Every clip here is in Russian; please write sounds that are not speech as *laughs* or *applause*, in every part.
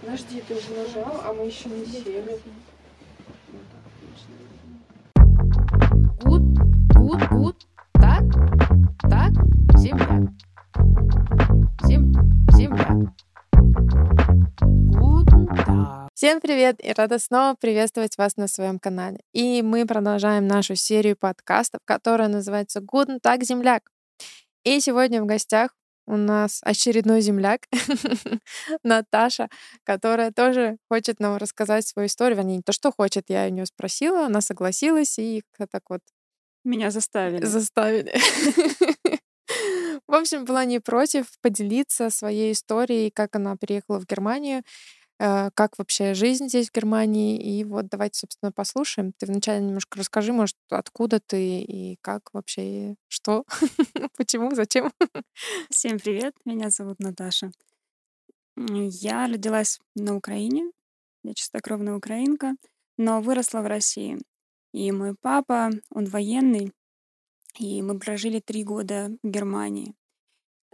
Подожди, ты уже нажал, а мы еще не сели. Gut, gut, gut. Tag, Tag, земля. Зем, земля. Всем привет и рада снова приветствовать вас на своем канале. И мы продолжаем нашу серию подкастов, которая называется «Гутен так, земляк». И сегодня в гостях у нас очередной земляк, *laughs* Наташа, которая тоже хочет нам рассказать свою историю. Вернее, не то, что хочет, я у нее спросила, она согласилась и так вот Меня заставили. заставили. *laughs* В общем, была не против поделиться своей историей, как она приехала в Германию, как вообще жизнь здесь в Германии. И вот давайте, собственно, послушаем. Ты вначале немножко расскажи, может, откуда ты и как вообще, и что, *laughs* почему, зачем. Всем привет, меня зовут Наташа. Я родилась на Украине, я чистокровная украинка, но выросла в России. И мой папа, он военный, и мы прожили три года в Германии.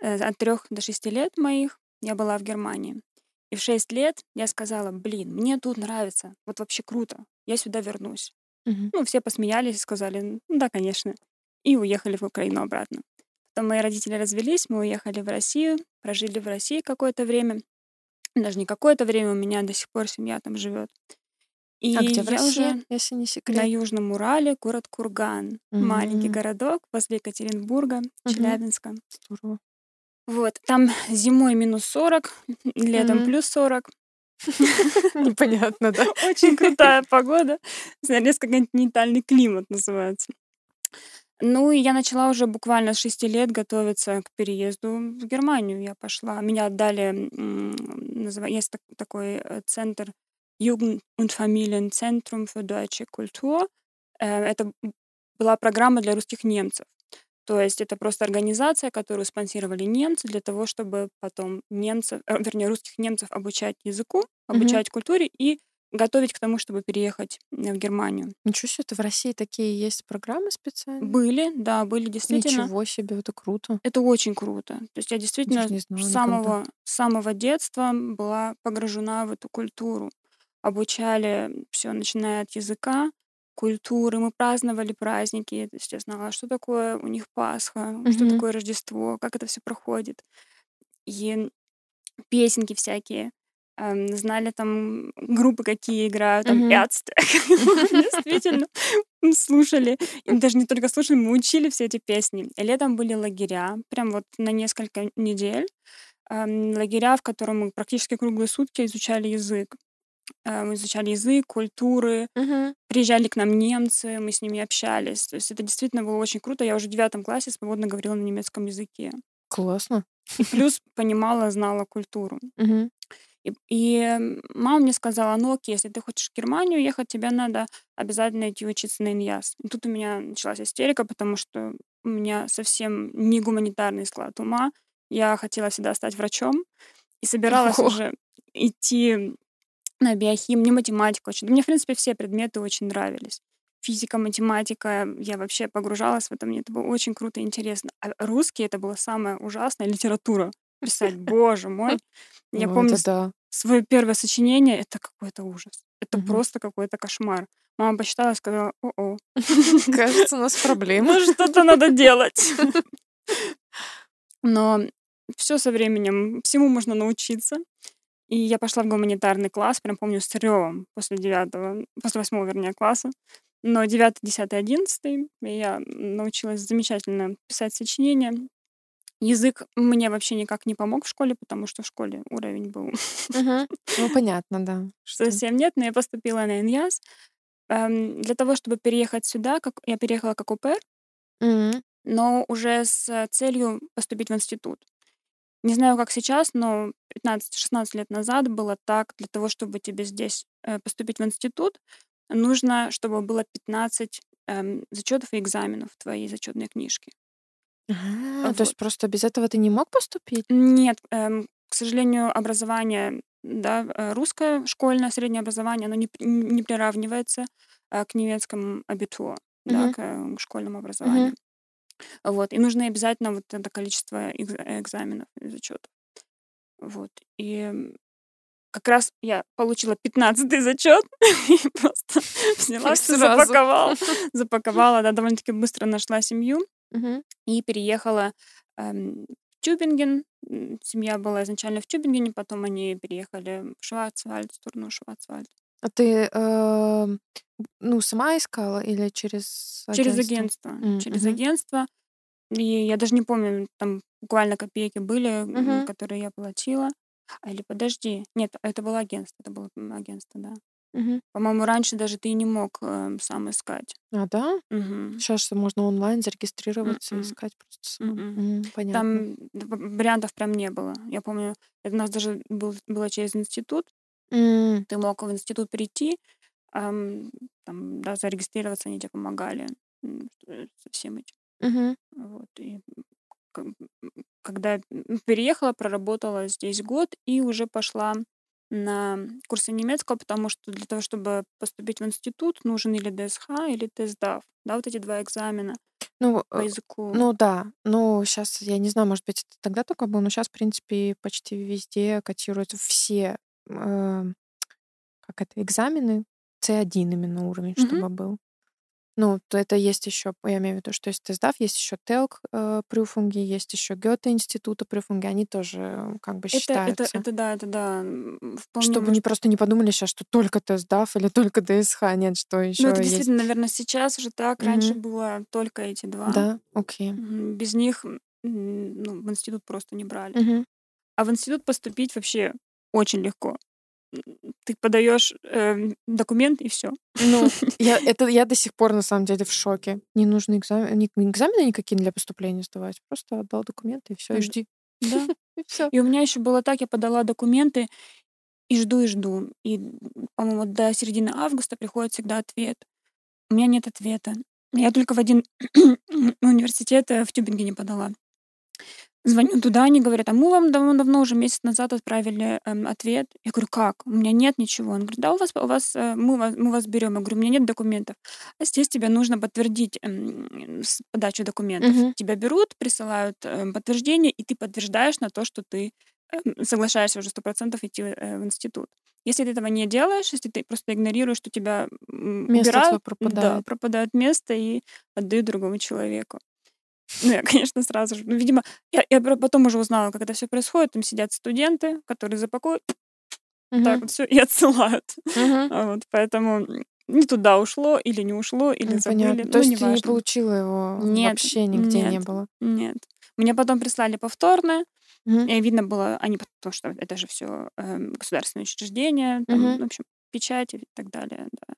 Э, От трех до шести лет моих я была в Германии. И в шесть лет я сказала, блин, мне тут нравится, вот вообще круто, я сюда вернусь. Мгм. Ну, все посмеялись и сказали, «Ну да, конечно. И уехали в Украину обратно. Потом мои родители развелись, мы уехали в Россию, прожили в России какое-то время. Даже не какое-то время, у меня до сих пор семья там живет. И А где в я России, уже если не на секрет? Южном Урале, город Курган. Маленький М, городок возле Екатеринбурга, мгм. Челябинска. Здорово. Вот, там зимой минус 40, летом Мгм. плюс 40. *laughs* Непонятно, да? *laughs* Очень крутая погода. Резко континентальный климат называется. Ну, и я начала уже буквально с шести лет готовиться к переезду в Германию. Я пошла. Меня отдали, есть так- такой э, центр Jugend- und Familienzentrum für deutsche Kultur. Э, Это была программа для русских немцев. То есть это просто организация, которую спонсировали немцы для того, чтобы потом немцев, э, вернее, русских немцев обучать языку, обучать культуре и готовить к тому, чтобы переехать э, в Германию. Ничего себе, это в России такие есть программы специальные? Были, да, были действительно. Ничего себе, это круто. Это очень круто. То есть я действительно знала с никогда. самого, с самого детства была погружена в эту культуру. Обучали все, начиная от языка, культуры. Мы праздновали праздники. То есть я знала, что такое у них Пасха, что Мгм. такое Рождество, как это все проходит. И песенки всякие. Эм, Знали там группы, какие играют, там. Ärzte. *laughs* Действительно, слушали. И даже не только слушали, мы учили все эти песни. И летом были лагеря, прям вот на несколько недель. Эм, Лагеря, в котором мы практически круглые сутки изучали язык. Э, Мы изучали язык, культуры. Мгм. Приезжали к нам немцы, мы с ними общались. То есть это действительно было очень круто. Я уже в девятом классе свободно говорила на немецком языке. Классно. И плюс понимала, знала культуру. Мгм. И, и, м, мама мне сказала, ну окей, если ты хочешь в Германию ехать, тебе надо обязательно идти учиться на ИНЯС. И тут у меня началась истерика, потому что у меня совсем не гуманитарный склад ума. Я хотела всегда стать врачом и собиралась Ого. уже идти на биохим, мне математика очень. Мне, в принципе, все предметы очень нравились. Физика, математика, я вообще погружалась в это, мне это было очень круто и интересно. А русский это было самое ужасное, литература писать, *laughs* боже мой. Я Ой, помню да. свое первое сочинение, это какой-то ужас. Это просто какой-то кошмар. Мама посчитала и сказала, о-о, *laughs* Кажется, у нас *laughs* проблемы. ну что-то надо делать. Но все со временем, всему можно научиться. И я пошла в гуманитарный класс, прям помню, с ревом после девятого, после восьмого, вернее, класса. Но девятый, десятый, одиннадцатый я научилась замечательно писать сочинения. Язык мне вообще никак не помог в школе, потому что в школе уровень был. Ну, *laughs* понятно, да. Что... совсем нет, но я поступила на ИНЯС. Эм, Для того, чтобы переехать сюда, как я переехала как УПР, но уже с целью поступить в институт. Не знаю, как сейчас, но 15-16 лет назад было так. Для того, чтобы тебе здесь э, поступить в институт, нужно, чтобы было 15 эм, зачетов и экзаменов в твоей зачетной книжке. А, то есть Вот. просто без этого ты не мог поступить? Нет, эм, к сожалению, образование, да, э, русское школьное среднее образование, оно не, не приравнивается э, к немецкому абитур, да, Мгм. к э, школьному образованию. Вот. И нужно обязательно вот это количество экз- экзаменов и зачетов. Вот. И как раз я получила 15-й зачет *laughs* и просто *laughs* взяла все, запаковала. *laughs* Запаковала, да, довольно-таки быстро нашла семью и переехала эм, в Тюбинген. Семья была изначально в Тюбингене, потом они переехали в Шварцвальд, в сторону Шварцвальд. А ты, эм, ну, сама искала или через Через агентство? агентство. М, Через агентство. И я даже не помню, там буквально копейки были, Мгм. которые я платила. А, или подожди. Нет, это было агентство. Это было агентство, да. Мгм. По-моему, раньше даже ты не мог эм, сам искать. А, да? Мгм. Сейчас можно онлайн зарегистрироваться и М-м. искать просто самому. М-м. М, Понятно. Там вариантов прям не было. Я помню, это у нас даже был, было через институт. М, Ты мог в институт прийти, ам, там, да, зарегистрироваться, они тебе помогали э, со всем этим. мгм. Вот. И когда переехала, проработала здесь год и уже пошла на курсы немецкого, потому что для того, чтобы поступить в институт, нужен или ДСХ, или ТСДАФ. Да, вот эти два экзамена Ну, по э, языку. ну да. Ну, сейчас, я не знаю, может быть, это тогда только был, но сейчас, в принципе, почти везде котируются все, э, как это, экзамены C1 именно уровень, Мгм. чтобы был. Ну, то это есть еще, я имею в виду, что есть ТСДАФ, есть еще ТЭЛК э, прюфунги, есть еще Гёте института прюфунги, они тоже как бы Это, это, считаются. это да, это да. Вполне Чтобы не может просто не подумали сейчас, что только ТСДАФ или только ДСХ, нет, что Ну, еще это есть. действительно, наверное, сейчас уже так. Раньше Мгм. было только эти два. Да, окей. Мгм. Без них ну, в институт просто не брали. Мгм. А в институт поступить вообще очень легко. Ты подаешь эм, документ и все. Ну, *laughs* я, это, я до сих пор, на самом деле, в шоке. Не нужны экзамены, ни- экзамены никакие для поступления сдавать. Просто отдал документы и все, и жди. Да. *laughs* И все. И у меня еще было так, я подала документы и жду, и жду. И, по-моему, до середины августа приходит всегда ответ. У меня нет ответа. Я только в один *clears throat* университет э, в Тюбингене подала. Звоню туда, они говорят, а мы вам давно-давно, уже месяц назад отправили эм, ответ. Я говорю, как? У меня нет ничего. Он говорит, да, у вас, у вас, э, мы, вас, мы вас берем. Я говорю, у меня нет документов. А здесь тебе нужно подтвердить эм, подачу документов. Мгм. Тебя берут, присылают эм, подтверждение, и ты подтверждаешь на то, что ты эм, соглашаешься уже сто процентов идти э, в институт. Если ты этого не делаешь, если ты просто игнорируешь, что тебя Место убирают, да, пропадает. пропадает место и отдают другому человеку. Ну, я, конечно, сразу же. Ну, видимо, я, я потом уже узнала, как это все происходит. Там сидят студенты, которые запакуют, так Мгм. вот все и отсылают. А Вот, поэтому не туда ушло, или не ушло, или М, забыли. Понятно. Ну, То есть ты не получила его Нет, вообще нигде не нет, было. нет. Мне потом прислали повторное. Мгм. И видно было, они, потому что это же все государственные учреждения, там, Мгм. в общем, печати и так далее. Да.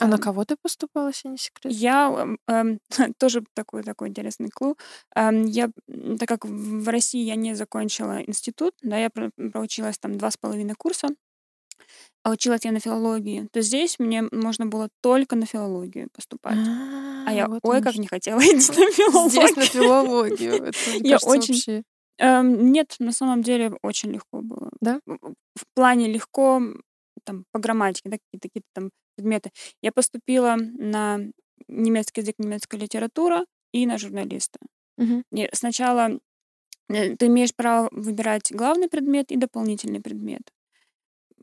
А на кого ты поступала, если не секрет? Я эм, *laughs* тоже такой такой интересный клуб. Эм, Я, так как в России я не закончила институт, да, я про- проучилась там два с половиной курса, а училась я на филологии, то здесь мне можно было только на филологию поступать. А А, я, вот ой, как не хотела *laughs* идти на Здесь на филологию. филологию. Это, *laughs* Я очень... вообще... эм, Нет, на самом деле очень легко было. Да? В плане легко, там, по грамматике, да, какие-то какие там предметы. Я поступила на немецкий язык, немецкая литература и на журналиста. Мгм. И сначала э, ты имеешь право выбирать главный предмет и дополнительный предмет.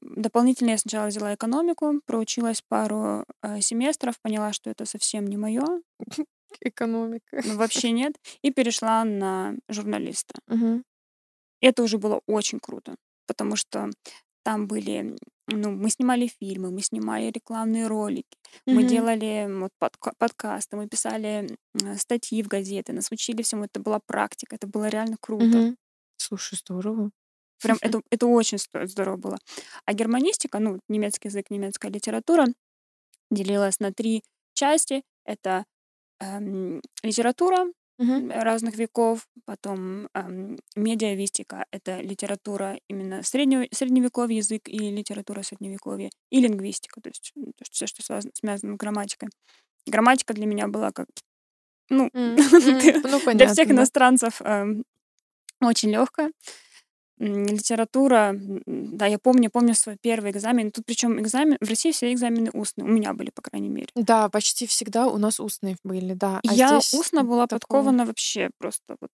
Дополнительно я сначала взяла экономику, проучилась пару э, семестров, поняла, что это совсем не мое, *laughs* Экономика. ну, *laughs* вообще нет, и перешла на журналиста. Мгм. Это уже было очень круто, потому что там были, ну, мы снимали фильмы, мы снимали рекламные ролики, мы Мгм. делали вот подка- подкасты, мы писали статьи в газеты, нас учили всему, это была практика, это было реально круто. Мгм. Слушай, здорово. Прям это, это очень здорово было. А германистика, ну, немецкий язык, немецкая литература делилась на три части. Это эм, литература Мгм. разных веков, потом эм, медиавистика, это литература именно среднего, средневековья, язык и литература средневековья, и лингвистика, то есть, все, что связано, связано с грамматикой. Грамматика для меня была как, ну, *laughs* М, для м, Ну, для всех понятно, да. иностранцев эм, очень легкая. Литература, да, я помню, помню свой первый экзамен. Тут причем экзамен, в России все экзамены устные, у меня были, по крайней мере. Да, почти всегда у нас устные были, да. А я устно была такого... подкована вообще просто вот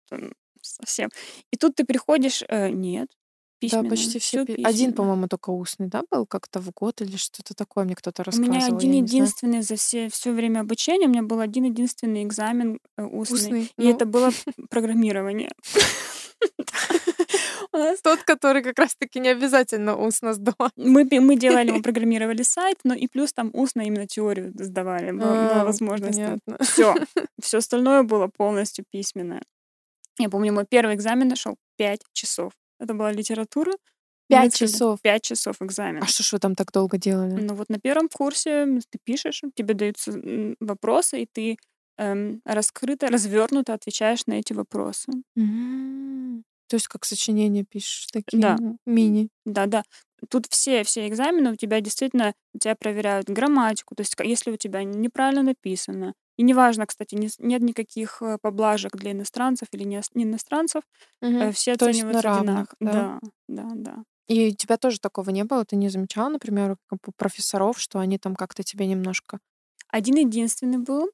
совсем. И тут ты приходишь, э, нет, письменное. Да, почти все. всё пи- Один, по-моему, только устный, да, был как-то в год или что-то такое. Мне кто-то У рассказывал. меня один не знаю. единственный за все, все время обучения, у меня был один единственный экзамен э, устный. Устный. И Ну, это было *laughs* программирование. *laughs* Тот, который как раз-таки не обязательно устно сдавать. Мы, мы делали, мы *laughs* программировали сайт, но и плюс там устно именно теорию сдавали. Была, была А, возможность. Все. Все *laughs* остальное было полностью письменное. Я помню, мой первый экзамен нашел 5 часов. Это была литература. Пять часов. Пять часов экзамен. А что ж вы там так долго делали? Ну вот на первом курсе ты пишешь, тебе даются вопросы, и ты эм, раскрыто, развернуто отвечаешь на эти вопросы. М, То есть как сочинение пишешь, такие Да. м, мини. Да-да. Тут все, все экзамены у тебя действительно, у тебя проверяют грамматику, то есть если у тебя неправильно написано, и неважно, кстати, не нет никаких э, поблажек для иностранцев или не не иностранцев, Мгм. все То есть на равных, одинаково. да? Да, да, да. И у тебя тоже такого не было? Ты не замечала, например, как бы профессоров, что они там как-то тебе немножко... Один единственный был.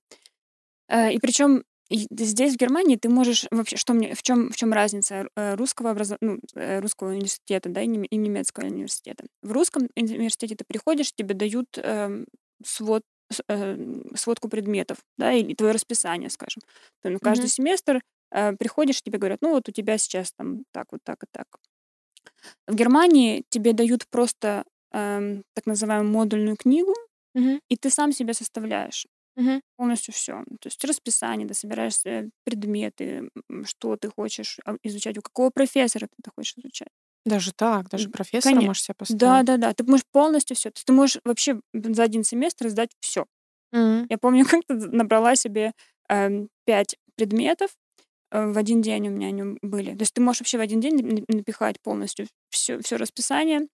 Э, И причем здесь, в Германии, ты можешь вообще, что мне, в чем, в чем разница э, русского образа, ну, э, русского университета, да, и нем- и немецкого университета. В русском уни- университете ты приходишь, тебе дают эм, свод, э, сводку предметов, да, или твое расписание, скажем. Ты, ну, каждый Мгм. семестр э, приходишь, тебе говорят, ну, вот у тебя сейчас там так, вот так и так. В Германии тебе дают просто эм, так называемую модульную книгу, Мгм. и ты сам себе составляешь Мгм. полностью все. То есть расписание, ты собираешь э, предметы, м, что ты хочешь а, изучать, у какого профессора ты это хочешь изучать. Даже так, даже М, профессора коне- можешь себе поставить. Да, да, да. Ты можешь полностью все. Ты можешь вообще за один семестр сдать все. Мгм. Я помню, *laughs* как-то набрала себе эм, пять предметов. э, В один день у меня они были. То есть ты можешь вообще в один день на- напихать полностью все, все расписание,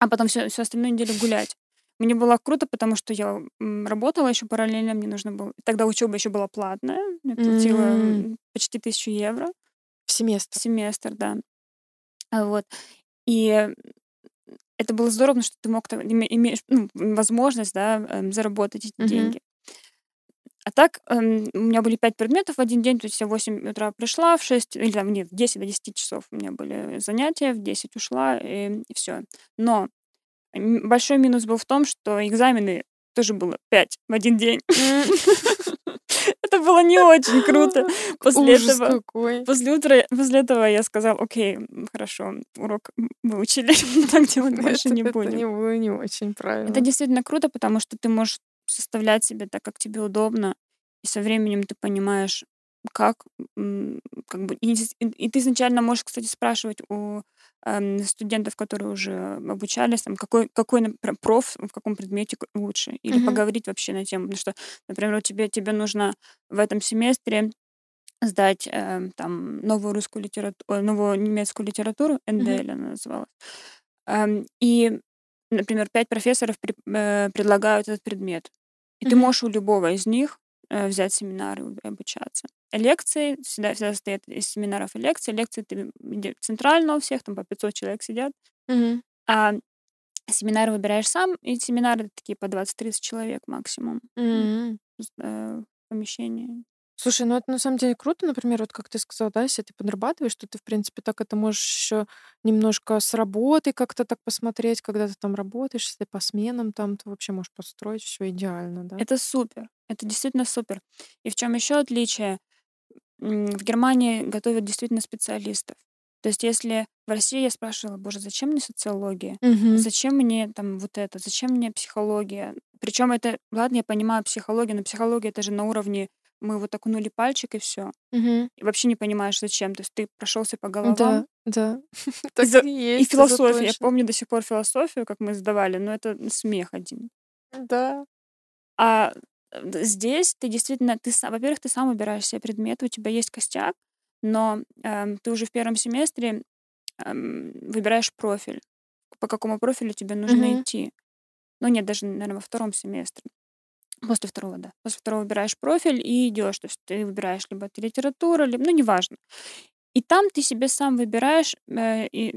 а потом все, всю остальную неделю гулять. Мне было круто, потому что я работала еще параллельно, мне нужно было... Тогда учеба еще была платная, я платила м, почти тысячу евро В в семестр. семестр, да. А Вот. И это было здорово, что ты мог там, име- имеешь ну, возможность да, эм, заработать эти Мгм. деньги. А так, эм, у меня были пять предметов в один день, то есть я в 8 утра пришла, в 6, или там, нет, в 10 до 10 часов у меня были занятия, в 10 ушла, и, все. Но большой минус был в том, что экзамены тоже было 5 в один день. *laughs* Это было не очень круто. *laughs* После Ужас этого какой. После, утра, после этого я сказал, окей, хорошо, урок выучили, *laughs* так делать больше Это- не это будем. не, было не очень правильно. Это действительно круто, потому что ты можешь составлять себе так, как тебе удобно, и со временем ты понимаешь, как, как бы, и, и- ты изначально можешь, кстати, спрашивать у студентов, которые уже обучались, там, какой, какой проф в каком предмете лучше, или Мгм. поговорить вообще на тему, потому что, например, вот тебе, тебе нужно в этом семестре сдать эм, там новую русскую литературу, новую немецкую литературу, НДЛ она называлась. Эм, и, например, пять профессоров при- э, предлагают этот предмет. И ты Мгм. можешь у любого из них э, взять семинары и обучаться. Лекции всегда, всегда состоят из семинаров и лекций. Лекции ты центрально у всех, там по 500 человек сидят. Мгм. А семинары выбираешь сам, и семинары такие по 20-30 человек максимум э, в помещении. Слушай, ну это на самом деле круто, например, вот как ты сказала, да, если ты подрабатываешь, что ты, в принципе, так это можешь еще немножко с работы как-то так посмотреть, когда ты там работаешь, если по сменам там, ты вообще можешь построить все идеально, да? Это супер. Это действительно супер. И в чем еще отличие? В Германии готовят действительно специалистов. То есть если в России я спрашивала, боже, зачем мне социология? Мгм. Зачем мне там вот это? Зачем мне психология? Причем это, ладно, я понимаю психологию, но психология это же на уровне мы вот окунули пальчик и все. Мгм. И вообще не понимаешь, зачем. То есть ты прошелся по головам. Да, *laughs* да. Так и есть, философия. Я помню до сих пор философию, как мы сдавали, но это смех один. Да. А здесь ты действительно, ты, са- во-первых, ты сам выбираешь себе предметы, у тебя есть костяк, но эм, ты уже в первом семестре эм, выбираешь профиль, по какому профилю тебе нужно Мгм. идти. Ну нет, даже, наверное, во втором семестре. После второго, да. После второго выбираешь профиль и идешь. То есть ты выбираешь либо это литература, либо, ну, неважно. И там ты себе сам выбираешь э, и,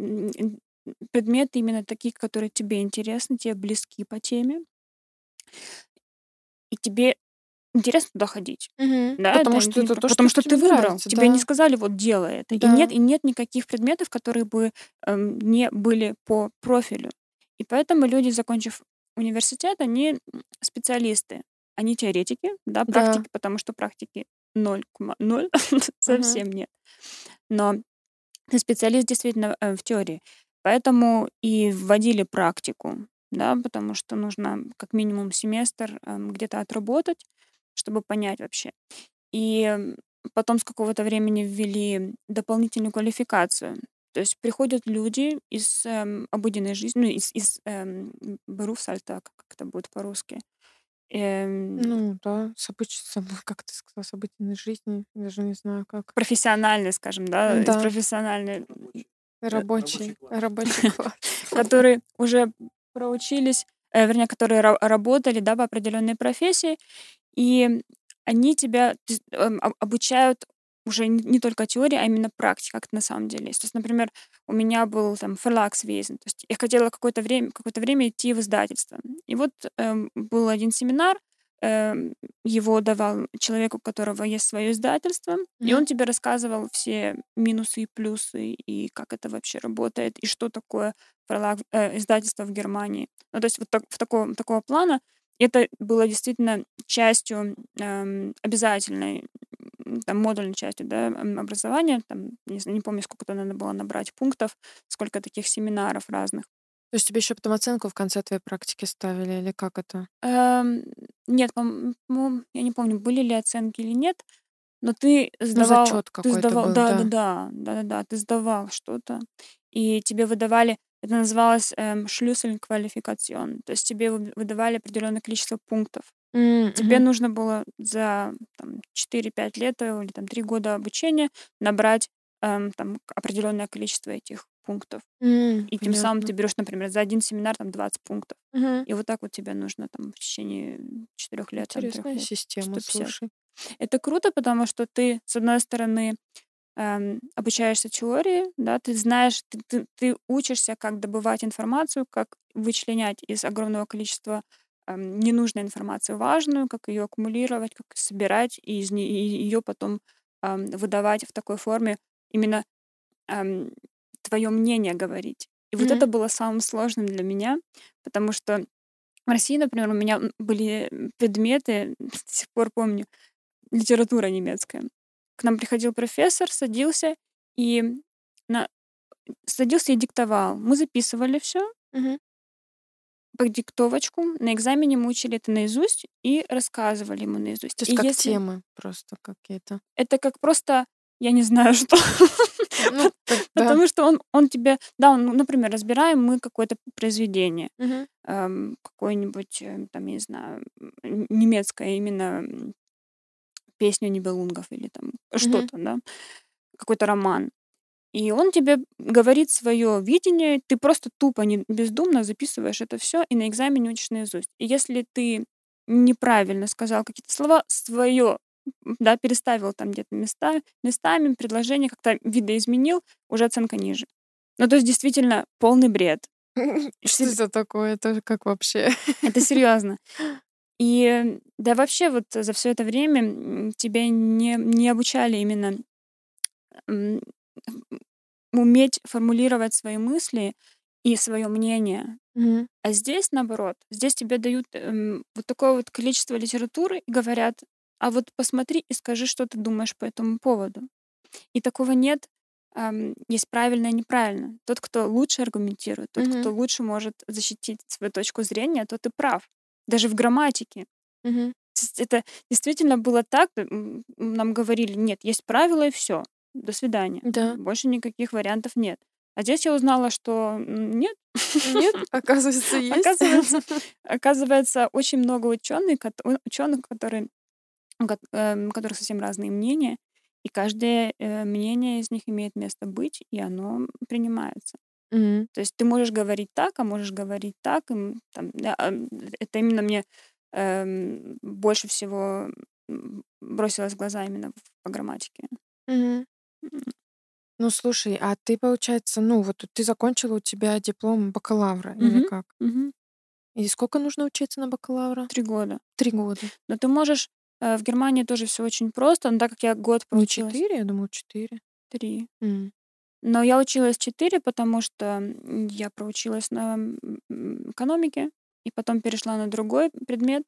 предметы именно такие, которые тебе интересны, тебе близки по теме. И тебе интересно туда ходить. Мгм. Да, Потому это что не это то, потому что что ты выбрал. нравится, Тебе не да. сказали, вот делай это. И Да. нет, и нет никаких предметов, которые бы эм, не были по профилю. И поэтому люди, закончив университет, они специалисты. Они теоретики, да, Да. практики, потому что практики 0,0 *laughs* совсем нет. Но ты специалист действительно э, в теории. Поэтому и вводили практику, да, потому что нужно как минимум семестр эм, где-то отработать, чтобы понять вообще. И потом с какого-то времени ввели дополнительную квалификацию. То есть приходят люди из эм, обыденной жизни, ну, из, из эм, Беруфсальта, как это будет по-русски. Эм, Ну, да, с *laughs* как ты сказала, с обыденной жизни, даже не знаю как. профессиональной, скажем, да, из Да. профессиональной Рабочий, рабочий класс. *laughs* которые уже проучились, э, вернее, которые ра- работали, да, по определенной профессии, и они тебя об- обучают уже не, только теории, а именно практика, как это на самом деле есть. То есть, например, у меня был там Verlagswesen, то есть я хотела какое-то время, какое-то время идти в издательство. И вот эм, был один семинар, его давал человек, у которого есть свое издательство, и Мгм. он тебе рассказывал все минусы и плюсы, и как это вообще работает, и что такое Verlag, э, издательство в Германии. Ну, то есть вот так- в такого, такого плана это было действительно частью эм, обязательной, там, модульной частью да, образования. Там, не, не помню, сколько то надо было набрать пунктов, сколько таких семинаров разных. То есть тебе еще потом оценку в конце твоей практики ставили, или как это? Эм, нет, пом- по-моему, я не помню, были ли оценки или нет, но ты Ну, сдавал, зачет ты сдавал, был, да, да. да, да, да, да, да, ты сдавал что-то, и тебе выдавали, это называлось эм, Schlüsselqualifikation, то есть тебе вы- выдавали определенное количество пунктов. М, Тебе нужно было за там, 4-5 лет э, или там 3 года обучения набрать эм, там определенное количество этих пунктов. М, И тем самым ты берешь, например, за один семинар там 20 пунктов. Мгм. И вот так вот тебе нужно там в течение 4 лет, там, 3 Интересная лет, система, 150. слушай. Это круто, потому что ты, с одной стороны, эм, обучаешься теории, да, ты знаешь, ты, ты, ты учишься, как добывать информацию, как вычленять из огромного количества эм, ненужной информации важную, как ее аккумулировать, как собирать и из ее потом эм, выдавать в такой форме именно твое мнение говорить. И вот Мгм. это было самым сложным для меня, потому что в России, например, у меня были предметы, *laughs* до сих пор помню, литература немецкая. К нам приходил профессор, садился и на... садился и диктовал. Мы записывали все Мгм. по диктовочку. На экзамене мы учили это наизусть и рассказывали ему наизусть. То есть И как если- темы просто какие-то. Это как просто, я не знаю, *laughs* что. *laughs* Ну. Потому что он, он тебе, да, он, ну, например, разбираем мы какое-то произведение, эм, какое-нибудь, э, там, я не знаю, немецкое именно песню Нибелунгов или там что-то, да, какой-то роман. И он тебе говорит свое видение, ты просто тупо, не, бездумно записываешь это все и на экзамене учишь наизусть. И если ты неправильно сказал какие-то слова, свое, да, переставил там где-то места, местами, предложение как-то видоизменил, уже оценка ниже. Ну, то есть действительно полный бред. *laughs* Что это такое? Это как вообще? Это серьезно. *laughs* И да вообще вот за все это время тебя не, не обучали именно уметь формулировать свои мысли и свое мнение. Мгм. А здесь наоборот, здесь тебе дают эм, вот такое вот количество литературы и говорят, а вот посмотри и скажи, что ты думаешь по этому поводу. И такого нет. ам, есть правильно и неправильно. Тот, кто лучше аргументирует, тот, Мгм. кто лучше может защитить свою точку зрения, тот и прав. Даже в грамматике. Есть Это действительно было так. м, Нам говорили, нет, есть правила и все. До свидания. Да. Больше никаких вариантов нет. А здесь я узнала, что нет, Нет, *laughs* оказывается, есть. Оказывается, *laughs* оказывается, очень много ученых, ученых, которые, у эм, у которых совсем разные мнения, и каждое э, мнение из них имеет место быть, и оно принимается. Мгм. То есть ты можешь говорить так, а можешь говорить так. и, там, да, а, это именно мне эм, больше всего бросилось в глаза именно по грамматике. Мгм. Ну, слушай, а ты, получается, ну, вот ты закончила, у тебя диплом бакалавра или Мгм. как? Мгм. И сколько нужно учиться на бакалавра? Три года. Три года. Но ты можешь В Германии тоже все очень просто, но так как я год Не проучилась... четыре, я думаю, четыре. Три. Но я училась 4, потому что я проучилась на экономике и потом перешла на другой предмет.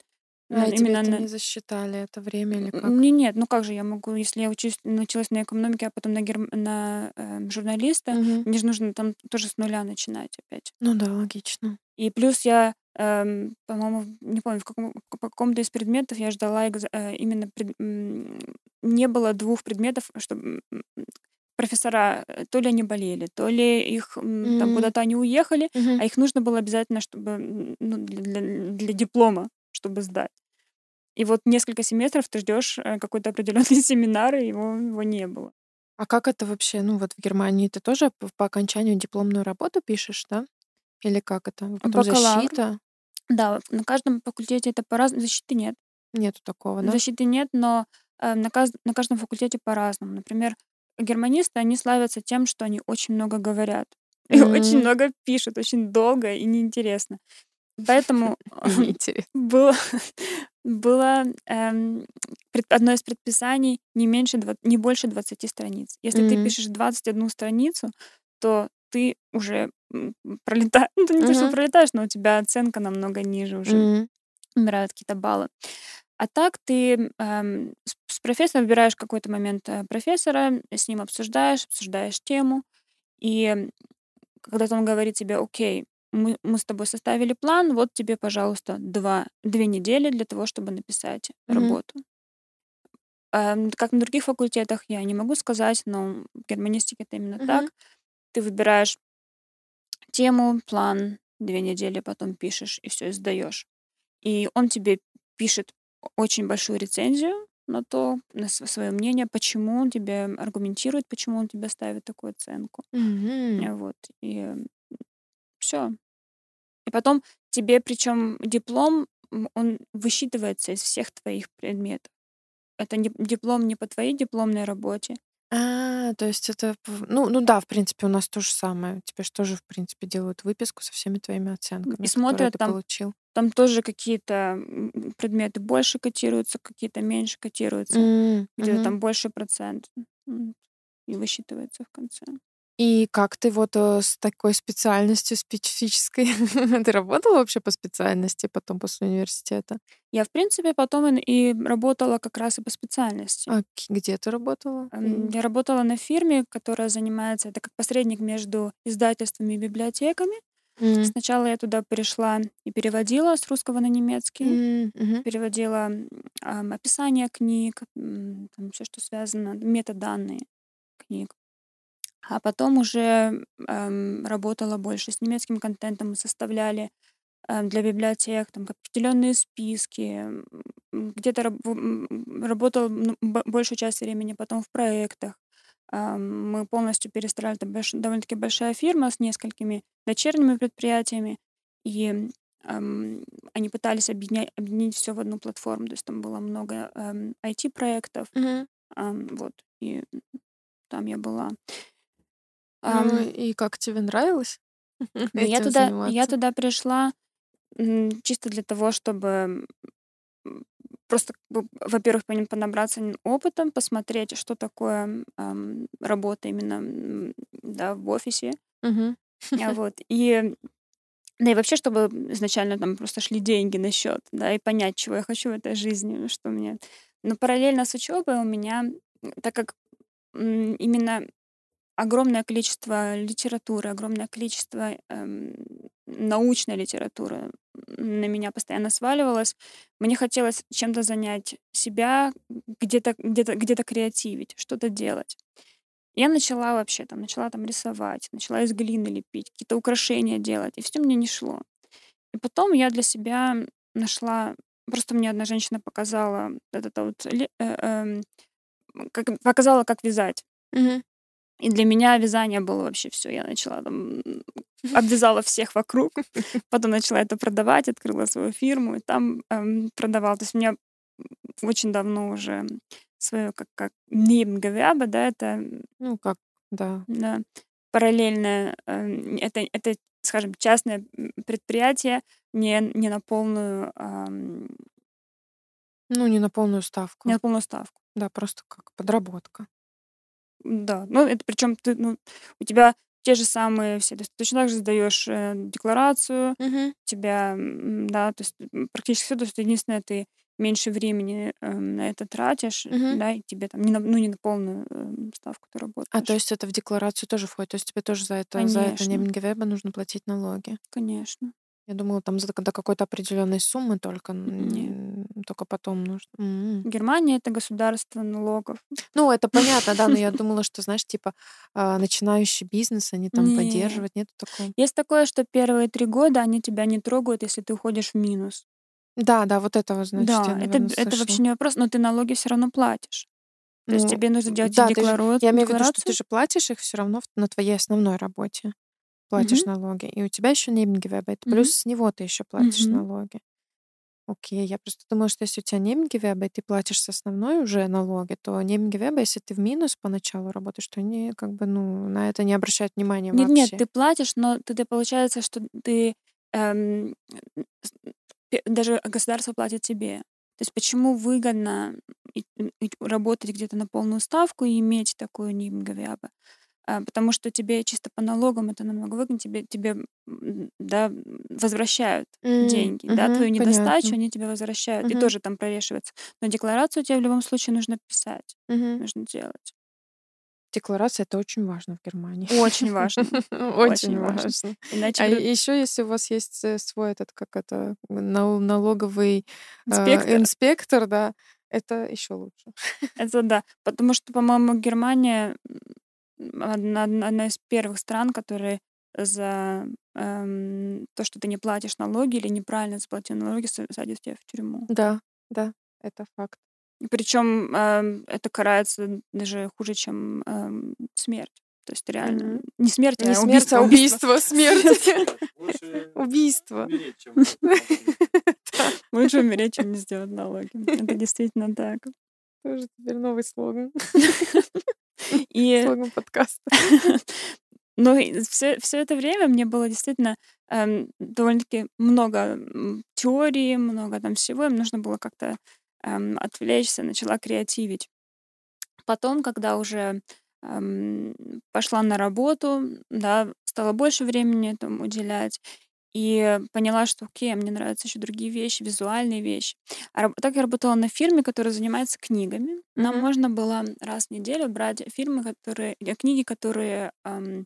А э, Именно это на... не засчитали, это время или как? Не, нет, ну как же я могу, если я учусь, началась на экономике, а потом на, герм- на эм, журналиста, Мгм. мне же нужно там тоже с нуля начинать опять. Ну да, логично. И плюс я, эм, по-моему, не помню, в каком, по какому-то из предметов я ждала экза- э, именно... пред- не было двух предметов, чтобы профессора, э, то ли они болели, то ли их м, там куда-то они уехали, Мгм. а их нужно было обязательно, чтобы ну, для, для- диплома, чтобы сдать. И вот несколько семестров ты ждешь э, какой-то определенный *laughs* семинар, и его, его не было. А как это вообще? Ну вот в Германии ты тоже по окончанию дипломную работу пишешь, да? Или как это? Потом Бакалавр. защита? Да, на каждом факультете это по-разному. Защиты нет. Нету такого, да? Защиты нет, но э, на, каз- на каждом факультете по-разному. Например, германисты, они славятся тем, что они очень много говорят. *laughs* И очень М. много пишут, очень долго и неинтересно. Поэтому *laughs* *laughs* было, было эм, пред- одно из предписаний не, меньше, не больше 20 страниц. Если ты Мгм. пишешь 21 страницу, то ты уже пролетаешь, ну, ты не то, что пролетаешь, но у тебя оценка намного ниже уже, М. умирают какие-то баллы. А так ты эм, с, профессором выбираешь какой-то момент э, профессора, с ним обсуждаешь, обсуждаешь тему, и когда он говорит тебе, окей, мы, мы с тобой составили план, вот тебе, пожалуйста, два, две недели для того, чтобы написать Мгм. работу. Эм, Как на других факультетах, я не могу сказать, но в германистике это именно Мгм. так. Ты выбираешь тему, план, две недели потом пишешь и все, сдаешь. И он тебе пишет очень большую рецензию на то, на свое мнение, почему он тебе аргументирует, почему он тебе ставит такую оценку. Э, Вот. И все. И потом тебе, причем диплом, он высчитывается из всех твоих предметов. Это не, диплом не по твоей дипломной работе. А, то есть это... Ну, ну да, в принципе, у нас то же самое. Тебе же тоже, в принципе, делают выписку со всеми твоими оценками, которые смотрят ты там получил. Там тоже какие-то предметы больше котируются, какие-то меньше котируются. М, Где-то там больше процент. И высчитывается в конце. И как ты вот э, с такой специальностью специфической, *laughs* ты работала вообще по специальности потом после университета? Я, в принципе, потом и работала как раз и по специальности. А где ты работала? Я работала на фирме, которая занимается, это как посредник между издательствами и библиотеками. М, Сначала я туда пришла и переводила с русского на немецкий. мгм. Переводила ам, описание книг, все, что связано, метаданные книг. А потом уже эм, работала больше с немецким контентом, мы составляли эм, для библиотек там определенные списки. Где-то раб- работала ну, большую часть времени потом в проектах. Ам, Мы полностью перестраивали, это больш- довольно-таки большая фирма с несколькими дочерними предприятиями, и ам, они пытались объединять, объединить все в одну платформу, то есть там было много эм, IT-проектов, Мгм. ам, вот, и там я была. Ну Ам, и как тебе нравилось Ну, я туда, я туда пришла чисто для того, чтобы просто, во-первых, понабраться опытом, посмотреть, что такое ам, работа именно да, в офисе. А *laughs* Вот. И, да и вообще, чтобы изначально там просто шли деньги на счет, да, и понять, чего я хочу в этой жизни, что мне. Но параллельно с учебой у меня, так как именно огромное количество литературы, огромное количество эм, научной литературы на меня постоянно сваливалось. Мне хотелось чем-то занять себя, где-то где-то где-то креативить, что-то делать. Я начала вообще там, начала там рисовать, начала из глины лепить, какие-то украшения делать, и все мне не шло. И потом я для себя нашла, просто мне одна женщина показала это вот, э, эм, как, показала, как вязать. Мгм. И для меня вязание было вообще все. Я начала там обвязала всех вокруг, *laughs* потом начала это продавать, открыла свою фирму и там эм, продавала. То есть у меня очень давно уже свое как как небнгавяба, да, это Ну как, да. да, параллельное, эм, это это, скажем, частное предприятие, не не на полную ам, Ну, не на полную ставку. Не на полную ставку. Да, просто как подработка. Да, ну это причем ты, ну, у тебя те же самые все, то есть ты точно так же сдаешь э, декларацию, у тебя, да, то есть практически все, то есть единственное, ты меньше времени эм, на это тратишь, Мгм. да, и тебе там не на, ну, не на полную эм, ставку ты работаешь. А то есть это в декларацию тоже входит? То есть тебе тоже за это, за это Конечно. Небенгевеба нужно платить налоги? Конечно. Я думала, там за, до какой-то определенной суммы только, н- Нет. н- только потом нужно. М. Германия это государство налогов. Ну, это понятно, да, но я *laughs* думала, что, знаешь, типа а, начинающий бизнес, они там Нет. поддерживают, нет такого? Есть такое, что первые три года они тебя не трогают, если ты уходишь в минус. Да, да, вот этого, значит, да, я, это, наверное, это вообще слышала. не вопрос, но ты налоги все равно платишь. То есть Ну, тебе нужно делать да, же- декларацию. я имею в виду, что ты же платишь их все равно на твоей основной работе. Платишь налоги. И у тебя еще Небенгевеба. Это Мгм. плюс с него ты еще платишь Мгм. налоги. Окей, я просто думала, что если у тебя Небенгевеба, и ты платишь с основной уже налоги, то Небенгевеба, если ты в минус поначалу работаешь, то они как бы, ну, на это не обращают внимания Нет, вообще. нет, ты платишь, но ты, ты получается, что ты эм, даже государство платит тебе. То есть почему выгодно работать где-то на полную ставку и иметь такую нимгавиабы? А, Потому что тебе чисто по налогам это намного выгоднее, тебе, тебе да, возвращают М, деньги, да, мгм, твою недостачу понятно. они тебе возвращают, и Мгм. тоже там прорешивается. Но декларацию тебе в любом случае нужно писать, Мгм. нужно делать. Декларация это очень важно в Германии. Очень важно. *laughs* Очень важно. Иначе А еще, если у вас есть э, свой этот, как это, нал- налоговый э, инспектор да, это еще лучше. Это да. Потому что, по-моему, Германия одна, одна из первых стран, которые за эм, то, что ты не платишь налоги или неправильно заплатил налоги, са- садят тебя в тюрьму. Да, да, это факт. Причем эм, это карается даже хуже, чем эм, смерть. То есть реально Мгм. не смерть, Не а смерть, убийство. а убийство, *laughs* смерть. Лучше *laughs* Убийство. *laughs* Лучше умереть, чем не сделать налоги. Это действительно так. Тоже теперь новый слоган. *laughs* И Слоган подкаста. *laughs* Но все, все это время мне было действительно эм, довольно-таки много теории, много там всего. Им нужно было как-то эм, отвлечься, начала креативить. Потом, когда уже эм, пошла на работу, да, стало больше времени этому уделять, и поняла, что окей, мне нравятся еще другие вещи, визуальные вещи. А так я работала на фирме, которая занимается книгами. Нам Мгм. можно было раз в неделю брать фильмы, которые, э, книги, которые ам,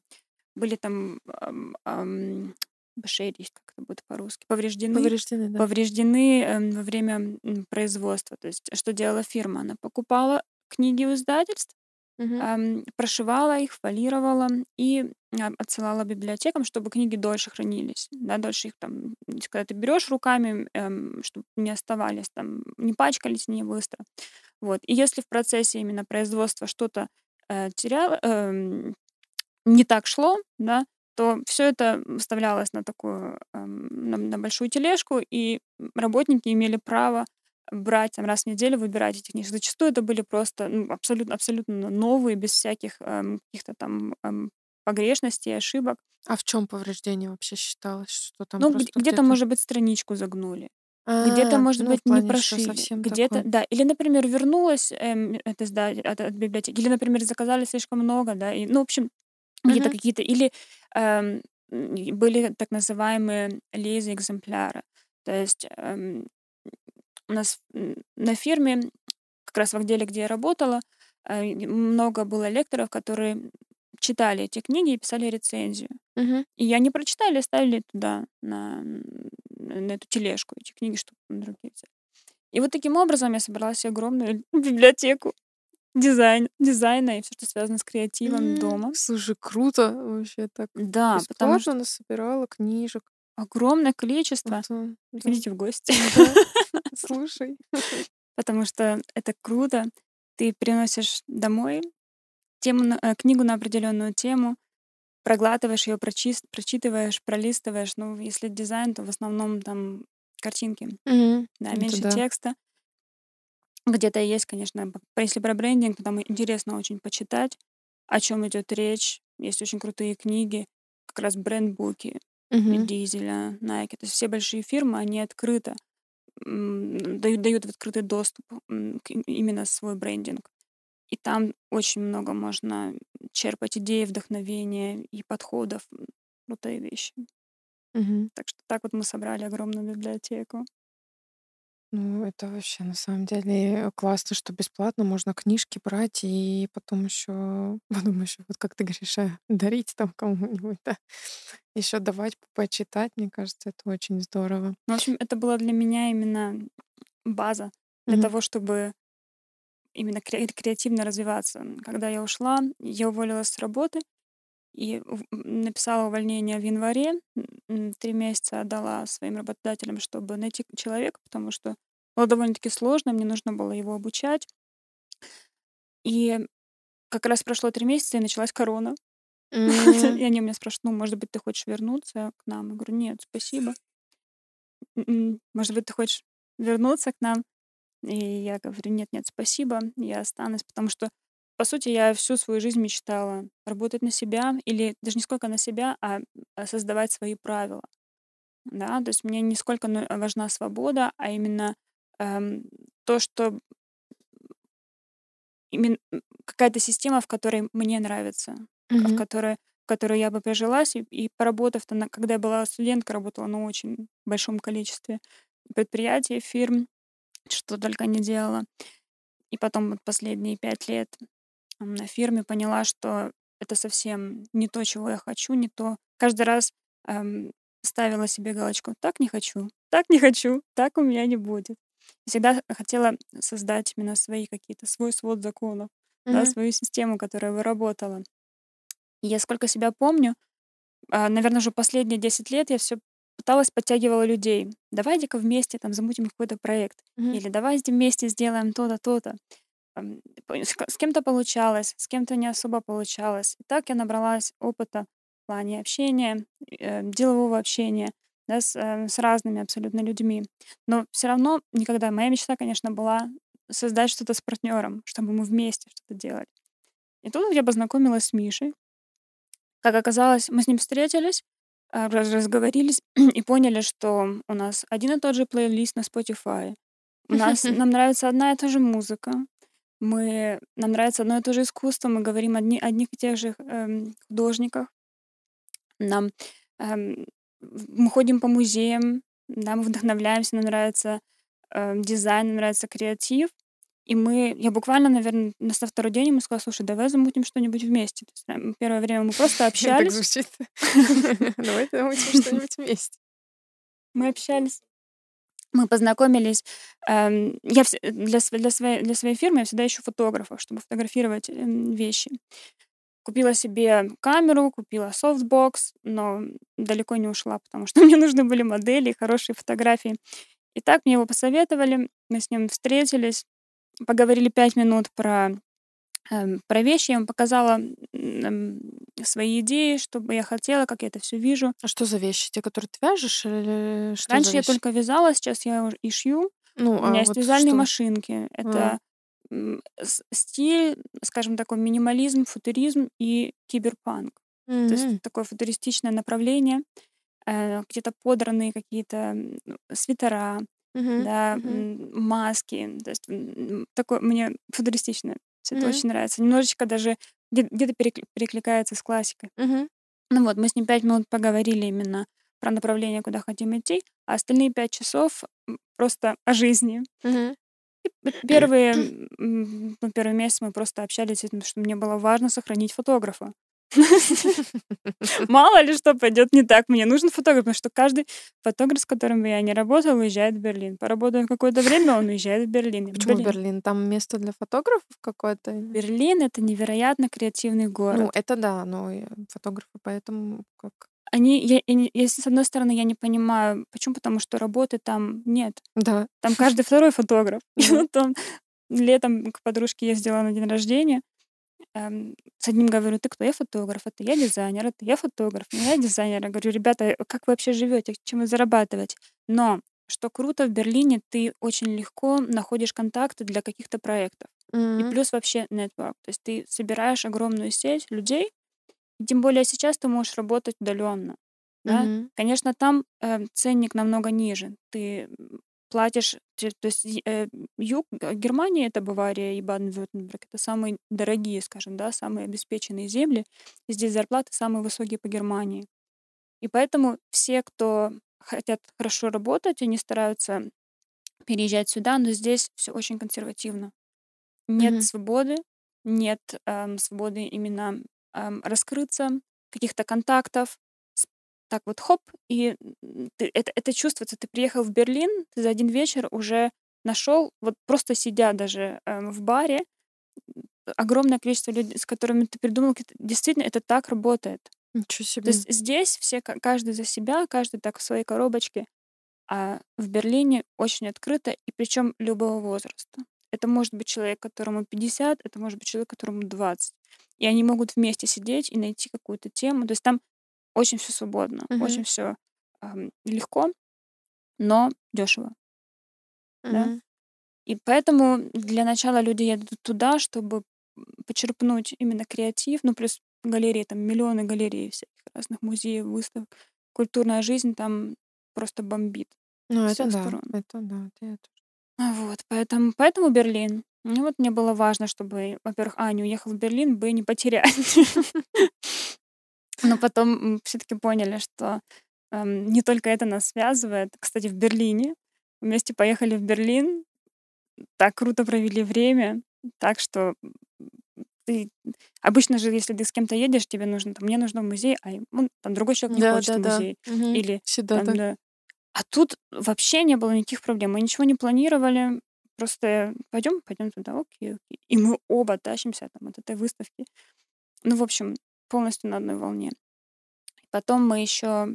были там ам, ам, beschädigt, как это будет по-русски, повреждены, Повреждены, да. повреждены эм, во время производства. То есть что делала фирма? Она покупала книги у издательств, Ам, прошивала их, фолировала и а, отсылала библиотекам, чтобы книги дольше хранились, да, дольше их там, когда ты берешь руками, чтобы не оставались там, не пачкались не быстро. Вот. И если в процессе именно производства что-то э, теряло, эм, не так шло, да, то все это вставлялось на такую, эм, на, на большую тележку, и работники имели право брать там, раз в неделю, выбирать эти книжки. Зачастую это были просто ну, абсолютно, абсолютно новые, без всяких эм, каких-то там эм, погрешностей, ошибок. А в чем повреждение вообще считалось? Что там Ну, просто г- где-то, может быть, страничку загнули. Где-то, А, может ну, быть, не плане, что прошили. Где-то, такое. да. Или, например, вернулась эм, это издатель от, от библиотеки. Или, например, заказали слишком много, да. И, ну, в общем, где-то Мгм. какие-то... Или эм, были так называемые лизы-экземпляры. То есть эм, у нас на фирме, как раз в отделе, где я работала, и много было лекторов, которые читали эти книги и писали рецензию. Мгм. И они прочитали ставили туда, на, на эту тележку, эти книги, чтобы другие взяли. И вот таким образом я собрала себе огромную *laughs* библиотеку дизайн, дизайна и все, что связано с креативом М, дома. Слушай, круто вообще так. Да, потому Бесплатно что насобирала книжек. огромное количество. Это, да. Ходите в гости. Да. *laughs* Слушай. *laughs* Потому что это круто. Ты приносишь домой тему, э, книгу на определенную тему, проглатываешь ее, прочитываешь, пролистываешь. Ну, если дизайн, то в основном там картинки. Мгм. да, Это меньше да. текста. Где-то есть, конечно, если про брендинг, то там интересно очень почитать, о чем идет речь. Есть очень крутые книги, как раз брендбуки Мгм. Дизеля, Nike. То есть все большие фирмы, они открыто дают, дают в открытый доступ именно свой брендинг. И там очень много можно черпать идеи, вдохновения и подходов. Крутые вещи. Мгм. Так что так вот мы собрали огромную библиотеку. Ну, это вообще на самом деле классно, что бесплатно можно книжки брать и потом еще, потом еще, вот как ты говоришь, э, дарить там кому-нибудь, да, еще давать почитать, мне кажется, это очень здорово. Ну, в общем, это было для меня именно база для Мгм. того, чтобы именно кре- креативно развиваться. Когда я ушла, я уволилась с работы и написала увольнение в январе. Три месяца отдала своим работодателям, чтобы найти человека, потому что было довольно-таки сложно, мне нужно было его обучать. И как раз прошло три месяца, и началась корона. *laughs* М, И они у меня спрашивают, ну, может быть, ты хочешь вернуться к нам? Я говорю, нет, спасибо. М, Может быть, ты хочешь вернуться к нам? И я говорю, нет, нет, спасибо, я останусь, потому что, по сути, я всю свою жизнь мечтала работать на себя, или даже не сколько на себя, а а создавать свои правила. Да, то есть мне не сколько ну, важна свобода, а именно эм, то, что именно какая-то система, в которой мне нравится, в мгм. которой, в которой я бы прижилась, и, и поработав, то на- когда я была студенткой, работала на очень большом количестве предприятий, фирм, что только не делала. И потом вот последние пять лет на фирме поняла, что это совсем не то, чего я хочу, не то. Каждый раз эм, ставила себе галочку «так не хочу, так не хочу, так у меня не будет». Всегда хотела создать именно свои какие-то, свой свод законов, да, Мгм. свою систему, которая выработала. И я сколько себя помню, наверное, уже последние 10 лет я все пыталась, подтягивала людей. Давайте-ка вместе там замутим какой-то проект. Мгм. Или давайте вместе сделаем то-то, то-то. С кем-то получалось, с кем-то не особо получалось. И так я набралась опыта в плане общения, э, делового общения да, с, э, с разными абсолютно людьми. Но все равно никогда моя мечта, конечно, была создать что-то с партнером, чтобы мы вместе что-то делали. И тут я познакомилась с Мишей. Как оказалось, мы с ним встретились, а, раз- разговорились *clears throat* и поняли, что у нас один и тот же плейлист на Spotify. У нас, *laughs* нам нравится одна и та же музыка. Мы, нам нравится одно и то же искусство. Мы говорим о одни, одних и тех же эм, художниках. Нам, эм, мы ходим по музеям, да, мы вдохновляемся, нам нравится эм, дизайн, нам нравится креатив. И мы, я буквально, наверное, на второй день ему сказала, слушай, давай замутим что-нибудь вместе. То есть, э, первое время мы просто *laughs* Так общались. звучит. *laughs* Давай замутим что-нибудь вместе. Мы общались. Мы познакомились. Эм, Я вс- для, для, своей, для своей фирмы я всегда ищу фотографов, чтобы фотографировать эм, вещи. Купила себе камеру, купила софтбокс, но далеко не ушла, потому что *laughs* мне нужны были модели, хорошие фотографии. И так мне его посоветовали, мы с ним встретились, поговорили пять минут про, эм, про вещи, я ему показала свои идеи, что бы я хотела, как я это все вижу. А что за вещи? Те, которые ты вяжешь, или что Раньше я только вязала, сейчас я и шью. Ну, У меня а есть вот вязальные что? машинки. Это м, с- стиль, скажем, такой минимализм, футуризм и киберпанк. То есть такое футуристичное направление, э, где-то подранные какие-то свитера, Мгм. да, м, маски. То есть такое мне футуристичное все это Мгм. очень нравится. Немножечко даже где-то перекли- перекликается с классикой. Мгм. Ну вот, мы с ним пять минут поговорили именно про направление, куда хотим идти, а остальные пять часов просто о жизни. И п- Первые, *clears throat* ну, первый месяц мы просто общались, потому что мне было важно сохранить фотографа. *laughs* Мало ли что пойдет не так. Мне нужен фотограф, потому что каждый фотограф, с которым я не работала, уезжает в Берлин. Поработав какое-то время, он уезжает в Берлин. Почему Берлин- Берлин? Там место для фотографов какое-то? Берлин — это невероятно креативный город. Ну, это да, но я фотографы, поэтому как... Они, я, я если с одной стороны, я не понимаю, почему, потому что работы там нет. Да. Там каждый второй фотограф. *laughs* Там летом к подружке ездила на день рождения. Эм, С одним говорю, ты кто? Я фотограф, это я дизайнер, это я фотограф, ну, я дизайнер. Я говорю, ребята, как вы вообще живете, чем вы зарабатываете? Но что круто в Берлине, ты очень легко находишь контакты для каких-то проектов. И Мгм. плюс вообще network. То есть ты собираешь огромную сеть людей, и тем более сейчас ты можешь работать удаленно. Да? Мгм. Конечно, там э, ценник намного ниже. Ты платишь, то есть э, юг э, Германии, это Бавария и Баден-Вюртемберг, это самые дорогие, скажем, да, самые обеспеченные земли. И здесь зарплаты самые высокие по Германии. И поэтому все, кто хотят хорошо работать, они стараются переезжать сюда, но здесь все очень консервативно. Нет Мгм. свободы, нет эм, свободы именно эм, раскрыться, каких-то контактов. Так вот, хоп, и ты- это, это чувствуется. Ты приехал в Берлин, ты за один вечер уже нашел, вот просто сидя даже эм, в баре, огромное количество людей, с которыми ты придумал, действительно, это так работает. Ничего То себе. есть здесь все, ка- каждый за себя, каждый так в своей коробочке, а в Берлине очень открыто, и причем любого возраста. Это может быть человек, которому 50, это может быть человек, которому 20. И они могут вместе сидеть и найти какую-то тему. То есть там очень все свободно, Мгм. очень все легко, но дешево. да. Мгм. И поэтому для начала люди едут туда, чтобы почерпнуть именно креатив, ну плюс галереи, там миллионы галерей всяких разных музеев, выставок. Культурная жизнь там просто бомбит Ну, это да, сторон. это да, это я тоже. А Вот, поэтому, поэтому Берлин. Ну вот мне было важно, чтобы, во-первых, А, не уехал в Берлин, Б, не потерять. *laughs* Но потом все-таки поняли, что эм, не только это нас связывает. Кстати, в Берлине вместе поехали в Берлин, так круто провели время, так что ты обычно же, если ты с кем-то едешь, тебе нужно, там, мне нужно в музей, а ну, там другой человек не Да, хочет да, в да. музей. Мгм. Или Всегда там, так. да. А тут вообще не было никаких проблем. Мы ничего не планировали. Просто пойдем, пойдем туда, окей, окей. И мы оба тащимся там от этой выставки. Ну, в общем, полностью на одной волне. Потом мы еще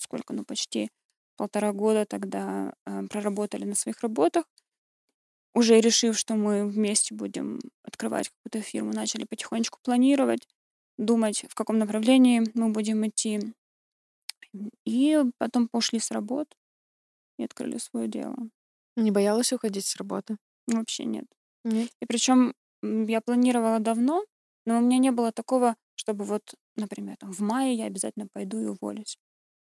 сколько, ну, почти полтора года тогда э, проработали на своих работах. Уже решив, что мы вместе будем открывать какую-то фирму, начали потихонечку планировать, думать, в каком направлении мы будем идти. И потом пошли с работ и открыли свое дело. Не боялась уходить с работы? Вообще нет. Нет? И причем я планировала давно, но у меня не было такого, чтобы вот, например, там, в мае я обязательно пойду и уволюсь.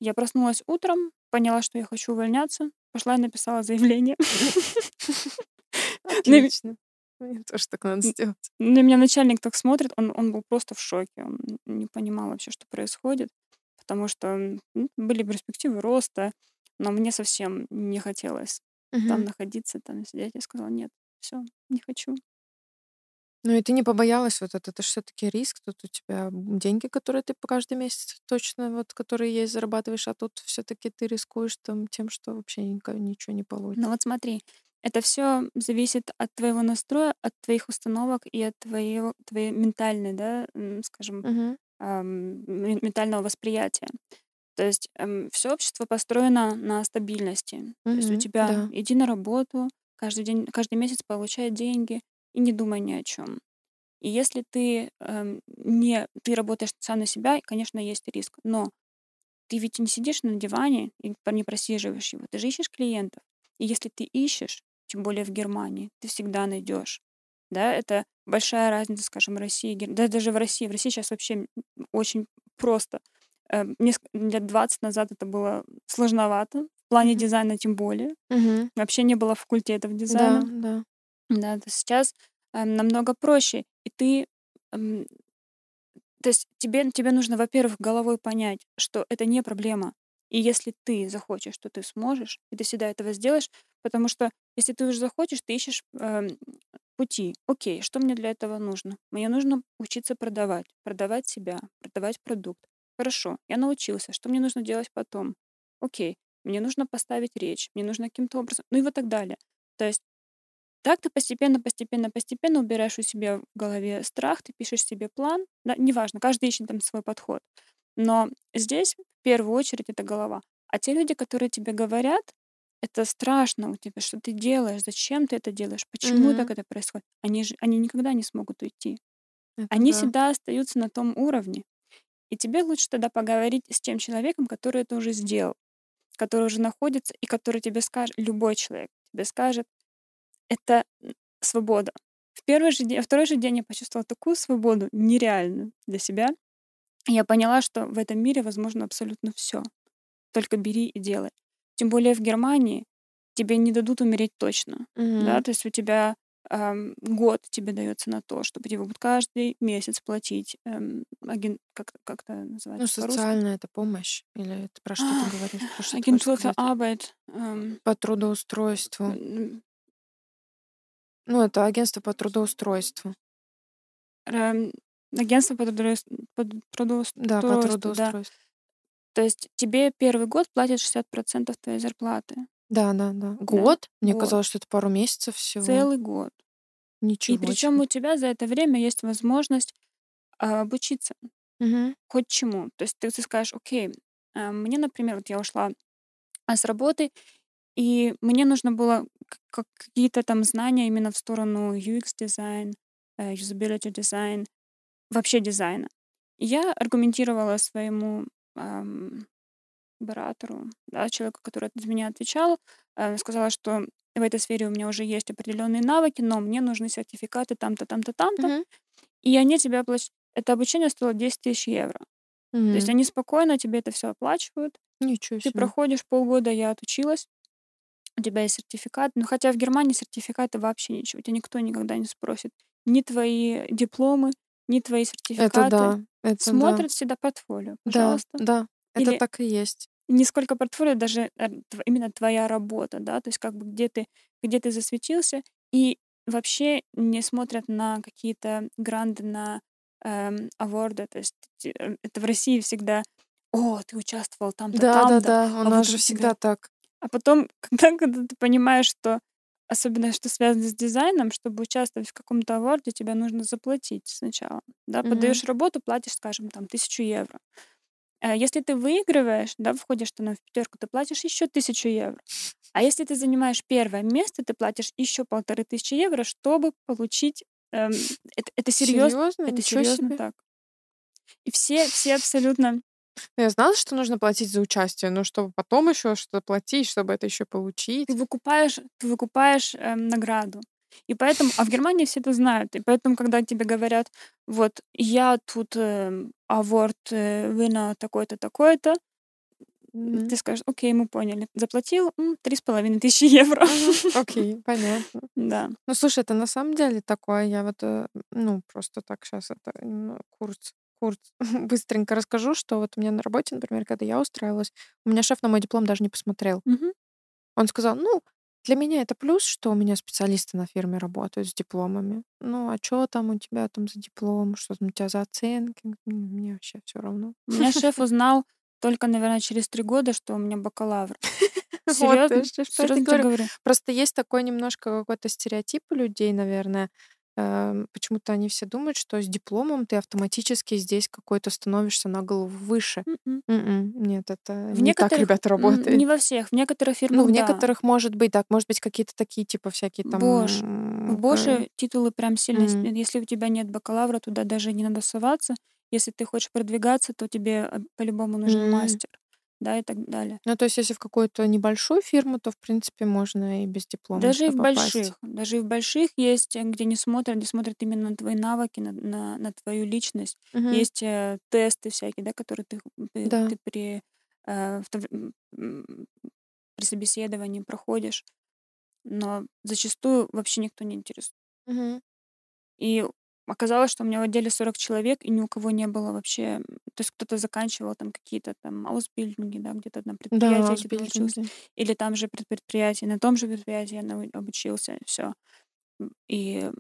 Я проснулась утром, поняла, что я хочу увольняться, пошла и написала заявление. *laughs* Отлично. Мне тоже так надо сделать. на меня начальник так смотрит, он, он был просто в шоке, он не понимал вообще, что происходит, потому что м, были перспективы роста, но мне совсем не хотелось там Мгм. находиться, там сидеть. Я сказала, нет, все, не хочу. Ну и ты не побоялась вот это, это все таки риск, тут у тебя деньги, которые ты по каждый месяц точно вот, которые есть, зарабатываешь, а тут все таки ты рискуешь там тем, что вообще ничего не получится. Ну вот смотри, это все зависит от твоего настроя, от твоих установок и от твоего, твоей ментальной, да, скажем, ам, ме- ментального восприятия. То есть все общество построено на стабильности. То есть у тебя Да. иди на работу, каждый день, каждый месяц получай деньги и не думай ни о чем. И если ты эм, не, ты работаешь сам на себя, конечно, есть риск, но ты ведь не сидишь на диване и не просиживаешь его, ты же ищешь клиентов. И если ты ищешь, тем более в Германии, ты всегда найдешь. Да, это большая разница, скажем, России, да даже в России. В России сейчас вообще очень просто. Э, Лет 20 назад это было сложновато, в плане Мгм. дизайна тем более. Мгм. Вообще не было факультетов дизайна. да. Да, то сейчас э, намного проще. И ты, эм, то есть тебе, тебе нужно, во-первых, головой понять, что это не проблема. И если ты захочешь, то ты сможешь, и ты всегда этого сделаешь, потому что если ты уже захочешь, ты ищешь эм, пути. Окей, что мне для этого нужно? Мне нужно учиться продавать, продавать себя, продавать продукт. Хорошо, я научился. Что мне нужно делать потом? Окей, мне нужно поставить речь, мне нужно каким-то образом, ну и вот так далее. То есть так ты постепенно, постепенно, постепенно убираешь у себя в голове страх, ты пишешь себе план. Да, неважно, каждый ищет там свой подход. Но здесь в первую очередь это голова. А те люди, которые тебе говорят, это страшно у тебя, что ты делаешь, зачем ты это делаешь, почему Мгм. так это происходит. Они же, они никогда не смогут уйти. Это Они да. всегда остаются на том уровне. И тебе лучше тогда поговорить с тем человеком, который это уже сделал, который уже находится, и который тебе скажет, любой человек тебе скажет, это свобода. В первый же день, второй же день я почувствовала такую свободу нереальную для себя. Я поняла, что в этом мире возможно абсолютно все. Только бери и делай. Тем более в Германии тебе не дадут умереть точно, Мгм. да, то есть у тебя ам, год тебе дается на то, чтобы тебе будут каждый месяц платить эм, аген- как, как это Ну, называется по-русски? социальная это помощь? Или это про что ты говоришь? Сказать? Arbeit. эм, По трудоустройству. Ну, это агентство по трудоустройству. эм, Агентство по трудоус- по Да, по трудоустройству, да. трудоустройству. То есть тебе первый год платят 60% твоей зарплаты. Да, да, да. Да? Год? Мне Год. казалось, что это пару месяцев всего. Целый год. И Ничего причем себе. у тебя за это время есть возможность а, обучиться Мгм. хоть чему. То есть ты, ты скажешь, окей, а, мне, например, вот я ушла с работы, и мне нужно было какие-то там знания именно в сторону UX-дизайн, э, usability дизайн, вообще дизайна. И я аргументировала своему ам, баратору, да, человеку, который за меня отвечал, э, сказала, что в этой сфере у меня уже есть определенные навыки, но мне нужны сертификаты там-то, там-то, там-то, Мгм. и они тебе оплачивают. Это обучение стоило 10 тысяч евро. То есть они спокойно тебе это все оплачивают. Ничего Ты себе. проходишь полгода, я отучилась, у тебя есть сертификат. Ну, хотя в Германии сертификаты вообще ничего. Тебя никто никогда не спросит. Ни твои дипломы, ни твои Это сертификаты. да, это да. Смотрят всегда портфолио, Да, пожалуйста. да, это Или так и есть. не сколько портфолио, даже э, именно твоя работа, да, то есть как бы где ты, где ты засветился, и вообще не смотрят на какие-то гранды, на эм, аворды, то есть э, это в России всегда, о, ты участвовал там-то, Да, да, там-то, да, у а нас вот же всегда так. А потом, *laughs* когда, когда ты понимаешь, что особенно что связано с дизайном, чтобы участвовать в каком-то аворде, тебе нужно заплатить сначала, да, Мгм. подаешь работу, платишь, скажем, там, тысячу евро. Э, Если ты выигрываешь, да, входишь ты в пятерку, ты платишь еще тысячу евро. А если ты занимаешь первое место, ты платишь еще полторы тысячи евро, чтобы получить... эм, это, это серьезно, Серьезно? это Ничего серьезно себе. так. И все, все абсолютно... Я знала, что нужно платить за участие, но чтобы потом еще что-то платить, чтобы это еще получить. Ты выкупаешь, ты выкупаешь эм, награду. И поэтому, а в Германии все это знают. И поэтому, когда тебе говорят, вот я тут эм, аворд э, вина такой-то, такой-то, Мгм. ты скажешь, окей, мы поняли. Заплатил три с половиной тысячи евро. *laughs* Окей, понятно. Да. Ну, слушай, это на самом деле такое, я вот, э, ну, просто так сейчас это ну, курс, курс *laughs* быстренько расскажу, что вот у меня на работе, например, когда я устраивалась, у меня шеф на мой диплом даже не посмотрел. Мгм. Он сказал, ну, для меня это плюс, что у меня специалисты на фирме работают с дипломами. Ну, а что там у тебя там за диплом, что там у тебя за оценки? Мне вообще все равно. У меня шеф *laughs* узнал только, наверное, через три года, что у меня бакалавр. *laughs* Серьезно? говорю. говорю. Просто есть такой немножко какой-то стереотип у людей, наверное. Эм, Почему-то они все думают, что с дипломом ты автоматически здесь какой-то становишься на голову выше. М-м. М-м, Нет, это В не так, некоторых, ребята, м, работает. не во всех, в некоторых Ну, фирмах в да. некоторых может быть, так, может быть, какие-то такие, типа, всякие там... Бош. В м, Боше э, титулы прям сильно... м, Если у тебя нет бакалавра, туда даже не надо соваться. Если ты хочешь продвигаться, то тебе э, по-любому нужен м. мастер, да, и так далее. Ну, то есть, если в какую-то небольшую фирму, то, в принципе, можно и без диплома Даже и в попасть. больших, даже и в больших есть, э, где не смотрят, где смотрят именно на твои навыки, на, на, на твою личность. Мгм. Есть э, тесты всякие, да, которые ты, ты, Да. ты при, э, в при собеседовании проходишь, но зачастую вообще никто не интересует. Мгм. И оказалось, что у меня в отделе 40 человек, и ни у кого не было вообще... То есть кто-то заканчивал там какие-то там аусбильдинги, да, где-то на Да, предприятии учился, аусбильдинги. или там же пред- предприятие, на том же предприятии я обучился, все. И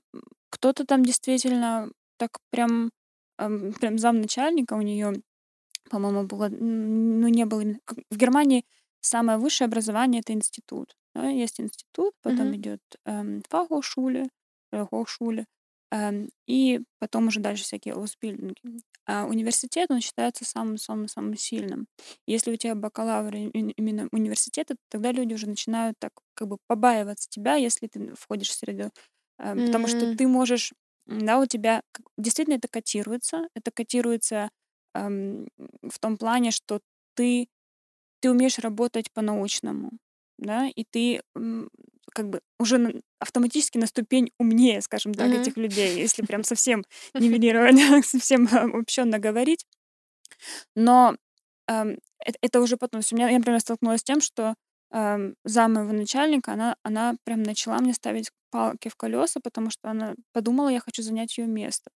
кто-то там действительно так прям, ам, *laughs* прям замначальника у нее, по-моему, было, ну, не было... В Германии самое высшее образование — это институт. да, Есть институт, потом Мгм. идет эм, Fachhochschule, э, эм, и потом уже дальше всякие Ausbildungen. А университет, он считается самым-самым-самым сильным. Если у тебя бакалавр именно университета, тогда люди уже начинают так как бы побаиваться тебя, если ты входишь в среду. Эм, Потому что ты можешь, да, у тебя действительно это котируется. Это котируется эм, в том плане, что ты, ты умеешь работать по-научному, да, и ты как бы уже на- автоматически на ступень умнее, скажем так, Мгм. этих людей, если прям *laughs* совсем нивелировать, *laughs* совсем обобщенно говорить. Но эм, эт- это уже потом. У меня, я, например, столкнулась с тем, что эм, зам моего начальника, она, она прям начала мне ставить палки в колеса, потому что она подумала, я хочу занять ее место.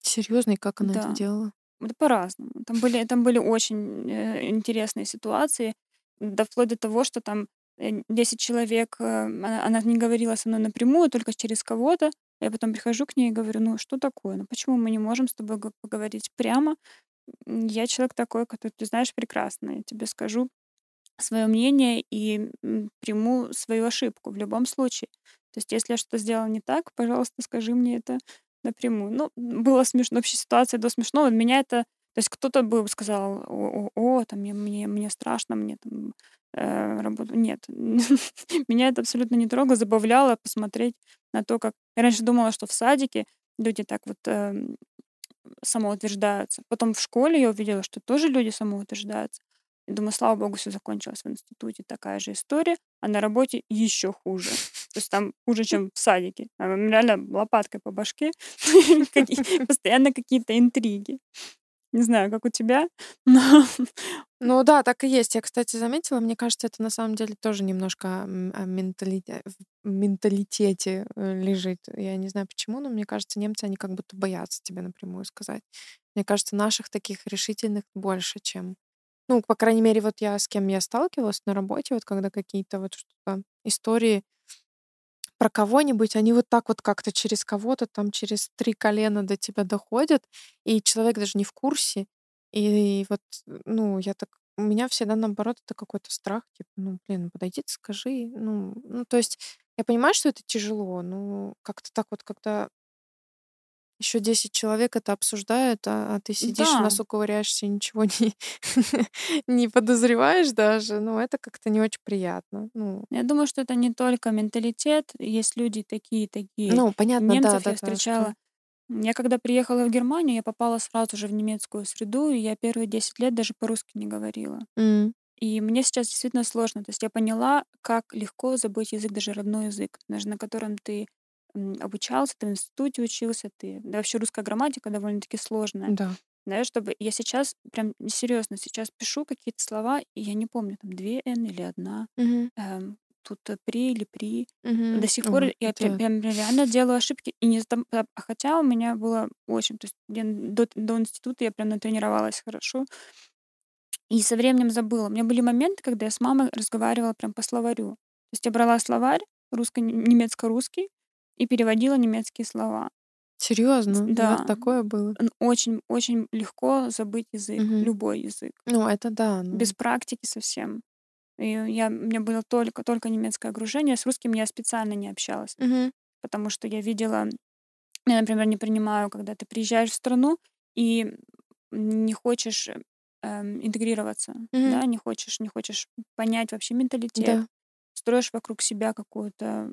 Серьезно, и как она это Да. делала? Это по-разному. Там были, там были очень э, интересные ситуации, да вплоть до того, что там 10 человек, э, она, она не говорила со мной напрямую, только через кого-то. Я потом прихожу к ней и говорю, ну что такое? Ну почему мы не можем с тобой поговорить прямо? Я человек такой, который ты знаешь прекрасно. Я тебе скажу свое мнение и приму свою ошибку в любом случае. То есть, если я что-то сделала не так, пожалуйста, скажи мне это напрямую. Ну, было смешно, вообще ситуация до смешного. Меня это, то есть кто-то бы сказал, о, о, о, там, мне, мне, страшно, мне там э, работу. Нет, *laughs* меня это абсолютно не трогало, забавляло посмотреть на то, как... Я раньше думала, что в садике люди так вот эм, самоутверждаются. Потом в школе я увидела, что тоже люди самоутверждаются. И думаю, слава богу, все закончилось в институте. Такая же история, а на работе еще хуже. То есть там хуже, чем в садике. Там реально лопаткой по башке. *laughs* Постоянно какие-то интриги. Не знаю, как у тебя, *laughs* но Ну да, так и есть. Я, кстати, заметила, мне кажется, это на самом деле тоже немножко о менталите- в менталитете э, лежит. Я не знаю почему, но мне кажется, немцы, они как будто боятся тебе напрямую сказать. Мне кажется, наших таких решительных больше, чем... Ну, по крайней мере, вот я с кем я сталкивалась на работе, вот когда какие-то вот что-то истории про кого-нибудь, они вот так вот как-то через кого-то, там через три колена до тебя доходят, и человек даже не в курсе. И вот, ну, я так... У меня всегда, наоборот, это какой-то страх, типа, ну, блин, подойди, скажи. Ну, ну, то есть я понимаю, что это тяжело, но как-то так вот, когда еще 10 человек это обсуждают, а, а ты сидишь, да, носу ковыряешься и ничего не, *laughs* не подозреваешь даже, ну, это как-то не очень приятно. Ну, я думаю, что это не только менталитет. Есть люди такие, такие. ну понятно, да, Немцев я да, да, что... встречала. Я когда приехала в Германию, я попала сразу же в немецкую среду, и я первые 10 лет даже по-русски не говорила. М, И мне сейчас действительно сложно. То есть я поняла, как легко забыть язык, даже родной язык, даже на котором ты м, обучался, ты в институте учился, ты... Да вообще русская грамматика довольно-таки сложная. Да. Да, чтобы я сейчас прям серьезно сейчас пишу какие-то слова, и я не помню, там две Н или одна, Мгм, эм, тут э, при или при. мгм. До сих пор Ой, я прям, прям реально делаю ошибки. И не там, а а хотя у меня было очень, то есть я до, до института я прям натренировалась хорошо. И со временем забыла. У меня были моменты, когда я с мамой разговаривала прям по словарю. То есть я брала словарь русско-немецко-русский и переводила немецкие слова. Серьезно? У вас Да, такое было? очень, очень легко забыть язык, Мгм. любой язык, Ну, это да, без ну. практики совсем. И я, у меня было только, только немецкое окружение, с русским я специально не общалась, Мгм. потому что я видела, я, например, не принимаю, когда ты приезжаешь в страну и не хочешь э, интегрироваться, Мгм. да, не хочешь, не хочешь понять вообще менталитет, Да. Строишь вокруг себя какой-то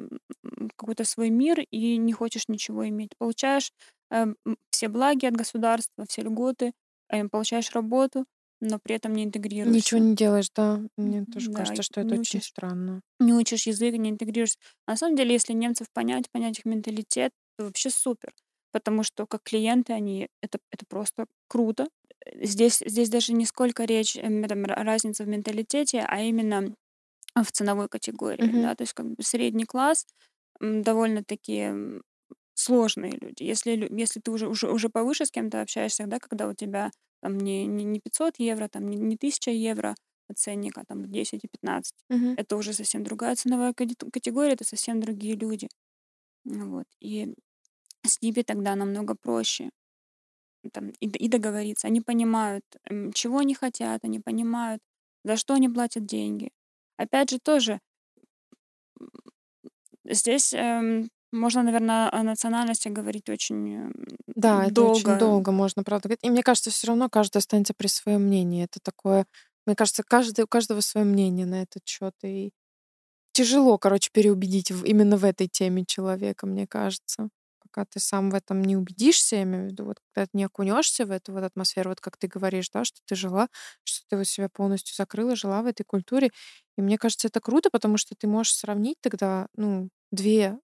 какой-то свой мир и не хочешь ничего иметь. Получаешь м, все благи от государства, все льготы, эм, получаешь работу, но при этом не Ничего интегрируешься. не делаешь, да. Мне тоже Да, кажется, что это не очень учишь, странно. не учишь язык, не интегрируешься. А на самом деле, если немцев понять, понять их менталитет, то вообще супер. Потому что как клиенты они, это, это просто круто. Э, Здесь, здесь даже не сколько речь, эм, там, ра- разница в менталитете, а именно *laughs* в ценовой категории, Мгм. да, то есть как бы средний класс довольно-таки сложные люди. Если, если ты уже, уже, уже повыше с кем-то общаешься, да, когда у тебя там не, не, не 500 евро, там не, не 1000 евро ценник, а там 10 и 15, Мгм. это уже совсем другая ценовая категория, это совсем другие люди. Вот. И с ними тогда намного проще там, и, и договориться. Они понимают, чего они хотят, они понимают, за что они платят деньги. Опять же, тоже здесь эм, можно, наверное, о национальности говорить очень Да, это очень долго. долго можно, правда, говорить. И мне кажется, все равно каждый останется при своем мнении. Это такое, мне кажется, каждый, у каждого свое мнение на этот счет. И тяжело, короче, переубедить именно в этой теме человека, мне кажется. Пока ты сам в этом не убедишься, я имею в виду, вот когда ты не окунешься в эту вот атмосферу, вот как ты говоришь, да, что ты жила, что ты вот себя полностью закрыла, жила в этой культуре. И мне кажется, это круто, потому что ты можешь сравнить тогда, ну, две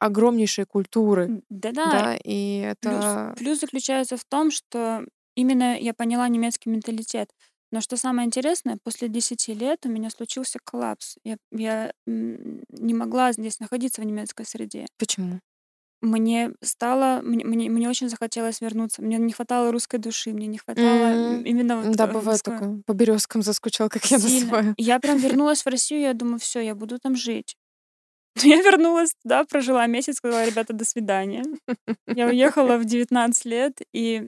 огромнейшие культуры, Да-да, да, и плюс, это... плюс заключается в том, что именно я поняла немецкий менталитет. Но что самое интересное, после 10 лет у меня случился коллапс. Я, я не могла здесь находиться в немецкой среде. Почему? Мне стало, мне, мне, мне очень захотелось вернуться. Мне не хватало русской души, мне не хватало М, именно вот Да, э, бывает русского такое. По березкам заскучал, как я сильно. называю. Я прям *laughs* вернулась в Россию, я думаю, все, я буду там жить. *laughs* Я вернулась туда, прожила месяц, сказала, ребята, до свидания. Я уехала в 19 лет и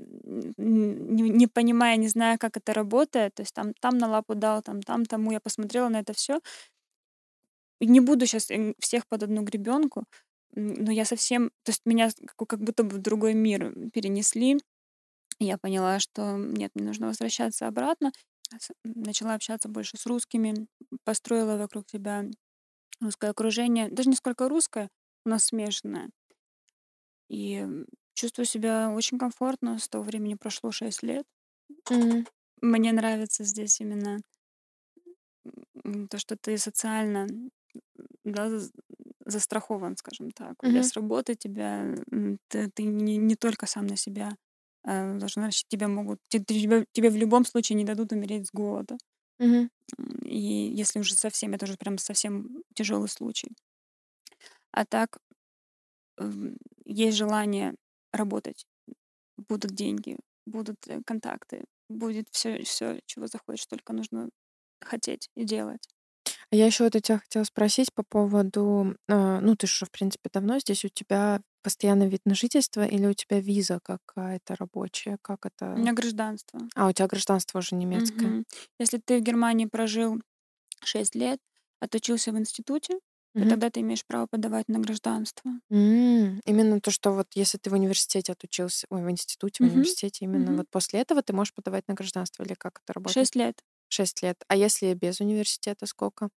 не, не понимая, не зная, как это работает, то есть там, там на лапу дал, там, там, тому, я посмотрела на это все. Не буду сейчас всех под одну гребенку, но я совсем, то есть меня как, будто бы в другой мир перенесли. Я поняла, что нет, мне нужно возвращаться обратно. Начала общаться больше с русскими, построила вокруг себя русское окружение. Даже не сколько русское, нас смешанное. И чувствую себя очень комфортно. С того времени прошло 6 лет. М, Мне нравится здесь именно то, что ты социально да, застрахован, скажем так. У тебя с работы тебя, ты, ты не, не только сам на себя э, должен рассчитывать, тебя могут, те- тебе, тебе в любом случае не дадут умереть с голода. И если уже совсем, это уже прям совсем тяжелый случай. А так м, есть желание работать, будут деньги, будут э, контакты, будет все, все, чего захочешь, только нужно хотеть и делать. Я еще вот у тебя хотела спросить по поводу, а, ну, ты же, в принципе, давно здесь, у тебя постоянный вид на жительство или у тебя виза какая-то рабочая? Как У это? меня гражданство. А, у тебя гражданство уже немецкое. Мгм. Если ты в Германии прожил 6 лет, отучился в институте, то Мгм. тогда ты имеешь право подавать на гражданство. М, Именно то, что вот если ты в университете отучился, ой, в институте, в Мгм. университете, именно Мгм. вот после этого ты можешь подавать на гражданство или как это работает? 6 лет. Шесть лет. А если без университета сколько?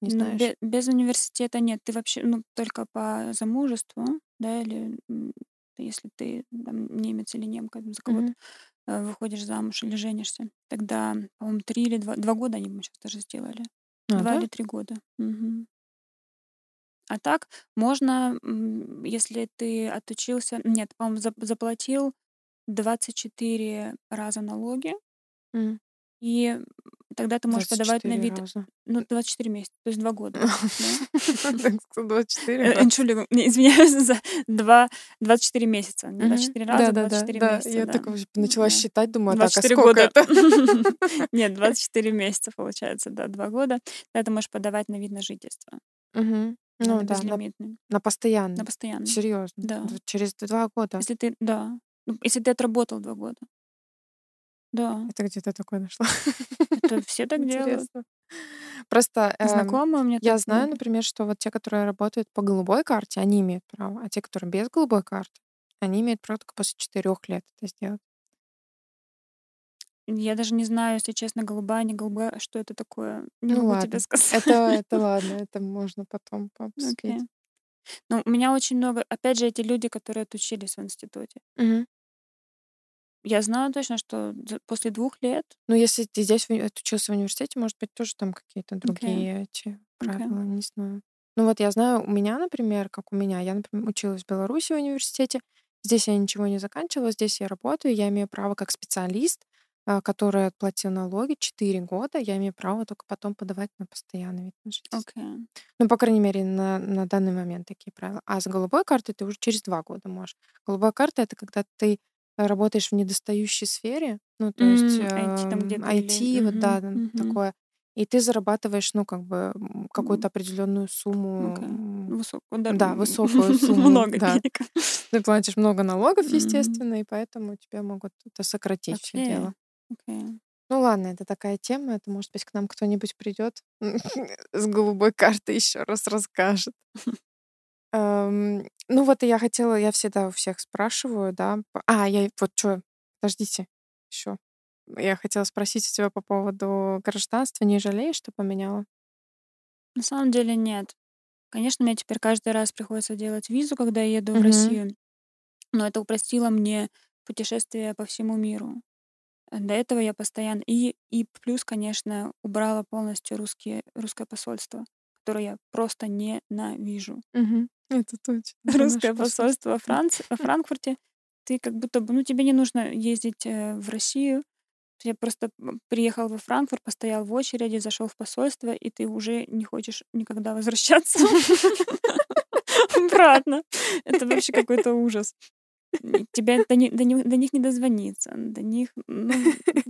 Не Ну, знаешь? бе- без университета нет. Ты вообще, ну, только по замужеству, да, или если ты там, немец или немка, за кого-то э, выходишь замуж или женишься, тогда, по-моему, три или два, два года они бы сейчас даже сделали. А, Два да? или три года. Мгм. А так можно, если ты отучился, нет, по-моему, зап- заплатил 24 раза налоги, М, и тогда ты можешь подавать на 24 вид, раза. ну, 24 месяца, то есть два года. *laughs* да. *laughs* Так, 124 Э, раза. Entschuldigung, не, извиняюсь за два, 24 месяца. Не Мгм. 24 раза, Да-да-да, 24 да. месяца, Я так вообще начала считать, думаю, а так, а 24 сколько это? *laughs* Нет, 24 месяца получается, да, два года. Тогда ты можешь подавать на вид на жительство. Ну да, на, на На постоянный. постоянный. Серьезно. Да. Через два года. Если ты, да. Ну, Если ты отработал два года. Да. Это где ты такое нашла? Это *laughs* все так делают. Просто эм, Знакомые меня я знаю, много. например, что вот те, которые работают по голубой карте, они имеют право, а те, которые без голубой карты, они имеют право только после четырех лет это сделать. Я даже не знаю, если честно, голубая, не голубая, что это такое. Не Ну могу тебе ладно, сказать. это, *laughs* это ладно, это можно потом пообсудить. Окей. Ну, у меня очень много, опять же, эти люди, которые отучились в институте. Мгм. Я знаю точно, что после двух лет, Ну, если ты здесь отучился в университете, может быть, тоже там какие-то другие эти окей. правила, не знаю. Ну вот я знаю, у меня, например, как у меня, я, например, училась в Беларуси в университете, здесь я ничего не заканчивала, здесь я работаю, я имею право как специалист, а, который отплатил налоги 4 года, я имею право только потом подавать на постоянный вид на жительство. Окей. Ну, по крайней мере, на, на данный момент такие правила. А с голубой картой ты уже через два года можешь. Голубая карта — это когда ты э, работаешь в недостающей сфере, ну, то есть М, IT там эм, где-то IT, или... вот да, Мгм, там мгм. такое, и ты зарабатываешь, ну, как бы какую-то определенную сумму, м, Высокую, да, да, высокую *laughs* сумму, много да. денег. *laughs* Ты платишь много налогов, естественно, и поэтому тебе могут это сократить все Окей, дело. Ну ладно, это такая тема, это может быть к нам кто-нибудь придет *laughs* с голубой картой еще раз расскажет. Эм, ну вот я хотела, я всегда у всех спрашиваю, да. А, я вот что, подождите, еще. Я хотела спросить у тебя по поводу гражданства. Не жалеешь, что поменяла? На самом деле нет. Конечно, мне теперь каждый раз приходится делать визу, когда я еду в Мгм. Россию, но это упростило мне путешествие по всему миру. До этого я постоянно... И, и плюс, конечно, убрала полностью русские, русское посольство, которое я просто ненавижу. Мгм. Это точно. *laughs* Русское посольство. во Франции, во *laughs* Франкфурте, ты как будто бы, ну, тебе не нужно ездить э, в Россию, Я просто приехал во Франкфурт, постоял в очереди, зашел в посольство, и ты уже не хочешь никогда возвращаться *laughs* обратно. Это вообще какой-то ужас. Тебя до, ни- до ни- до них не дозвониться, до них, ну,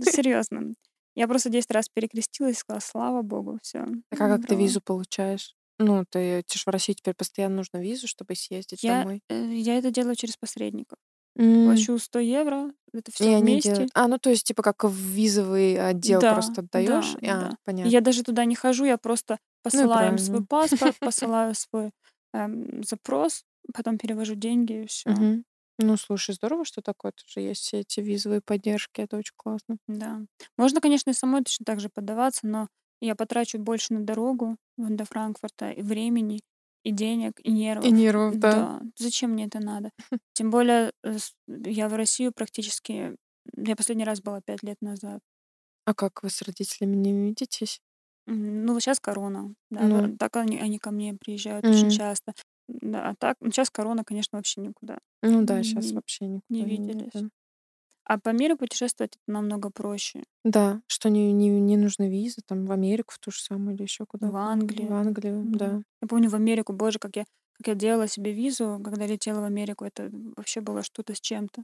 серьезно. Я просто 10 раз перекрестилась и сказала, слава богу, все. А как ты визу получаешь? Ну, ты, тебе ж в России теперь постоянно нужно визу, чтобы съездить Я, домой. э, я это делаю через посредников. М, Плачу 100 евро, это И все они вместе. делают... А, ну то есть типа как в визовый отдел Да, просто отдаешь? да, А, да. понятно. Я даже туда не хожу, я просто посылаю им свой правильно. паспорт, *laughs* посылаю свой эм, запрос, потом перевожу деньги и все. Мгм. Ну, слушай, здорово, что такое тоже есть все эти визовые поддержки, это очень классно. Да. Можно, конечно, и самой точно так же подаваться, но я потрачу больше на дорогу до Франкфурта и времени, и денег, и нервов. И нервов, да. Да. Зачем мне это надо? *laughs* Тем более э, я в Россию практически... Я последний раз была пять лет назад. А как вы с родителями не видитесь? Ну, сейчас корона. Да, Ну. так они, они ко мне приезжают очень Мгм. часто. Да, а так, сейчас корона, конечно, вообще никуда. Ну да, сейчас Не- вообще никуда не виделись. едем. А по миру путешествовать это намного проще. Да, что не, не, не нужны визы, там в Америку в ту же самую или еще куда-то. В Англию. В Англию, Мгм. да. Я помню в Америку, боже, как я, как я делала себе визу, когда летела в Америку. Это вообще было что-то с чем-то.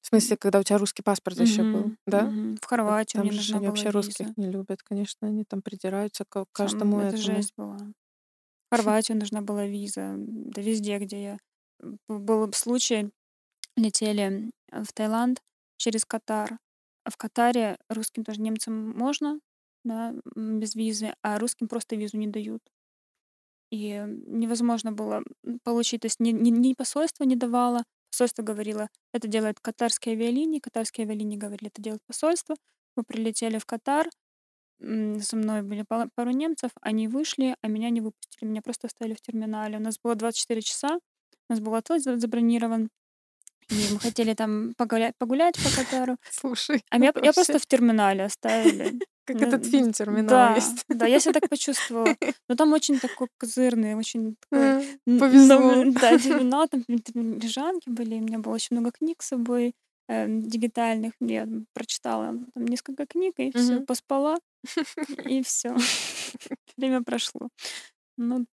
В смысле, когда у тебя русский паспорт еще был, да? мгм. В Хорватию Там мне же нужна они была вообще русских виза. не любят, конечно, они там придираются к Сам- каждому это этому. жесть была. В Хорватию нужна была виза. Да везде, где я. Был случай, летели в Таиланд через Катар. А в Катаре русским тоже немцам можно, да, без визы, а русским просто визу не дают. И невозможно было получить, то есть ни, ни- ни посольство не давало, посольство говорило, это делает катарские авиалинии, катарские авиалинии говорили, это делает посольство. Мы прилетели в Катар, со мной были пару немцев, они вышли, а меня не выпустили, меня просто оставили в терминале. У нас было 24 часа, у нас был отель за- забронирован, и мы хотели там погулять, погулять по Катару, *laughs* Слушай, а меня, я просто в терминале оставили. *laughs* как этот фильм «Терминал» Да, есть. да, я себя так почувствовала. *laughs* Но там очень такой козырный, очень такой... Н- Повезло. Да, терминал, там лежанки были, у меня было очень много книг с собой эм, дигитальных. Я прочитала там несколько книг, и все, поспала, и все. Время прошло. Ну,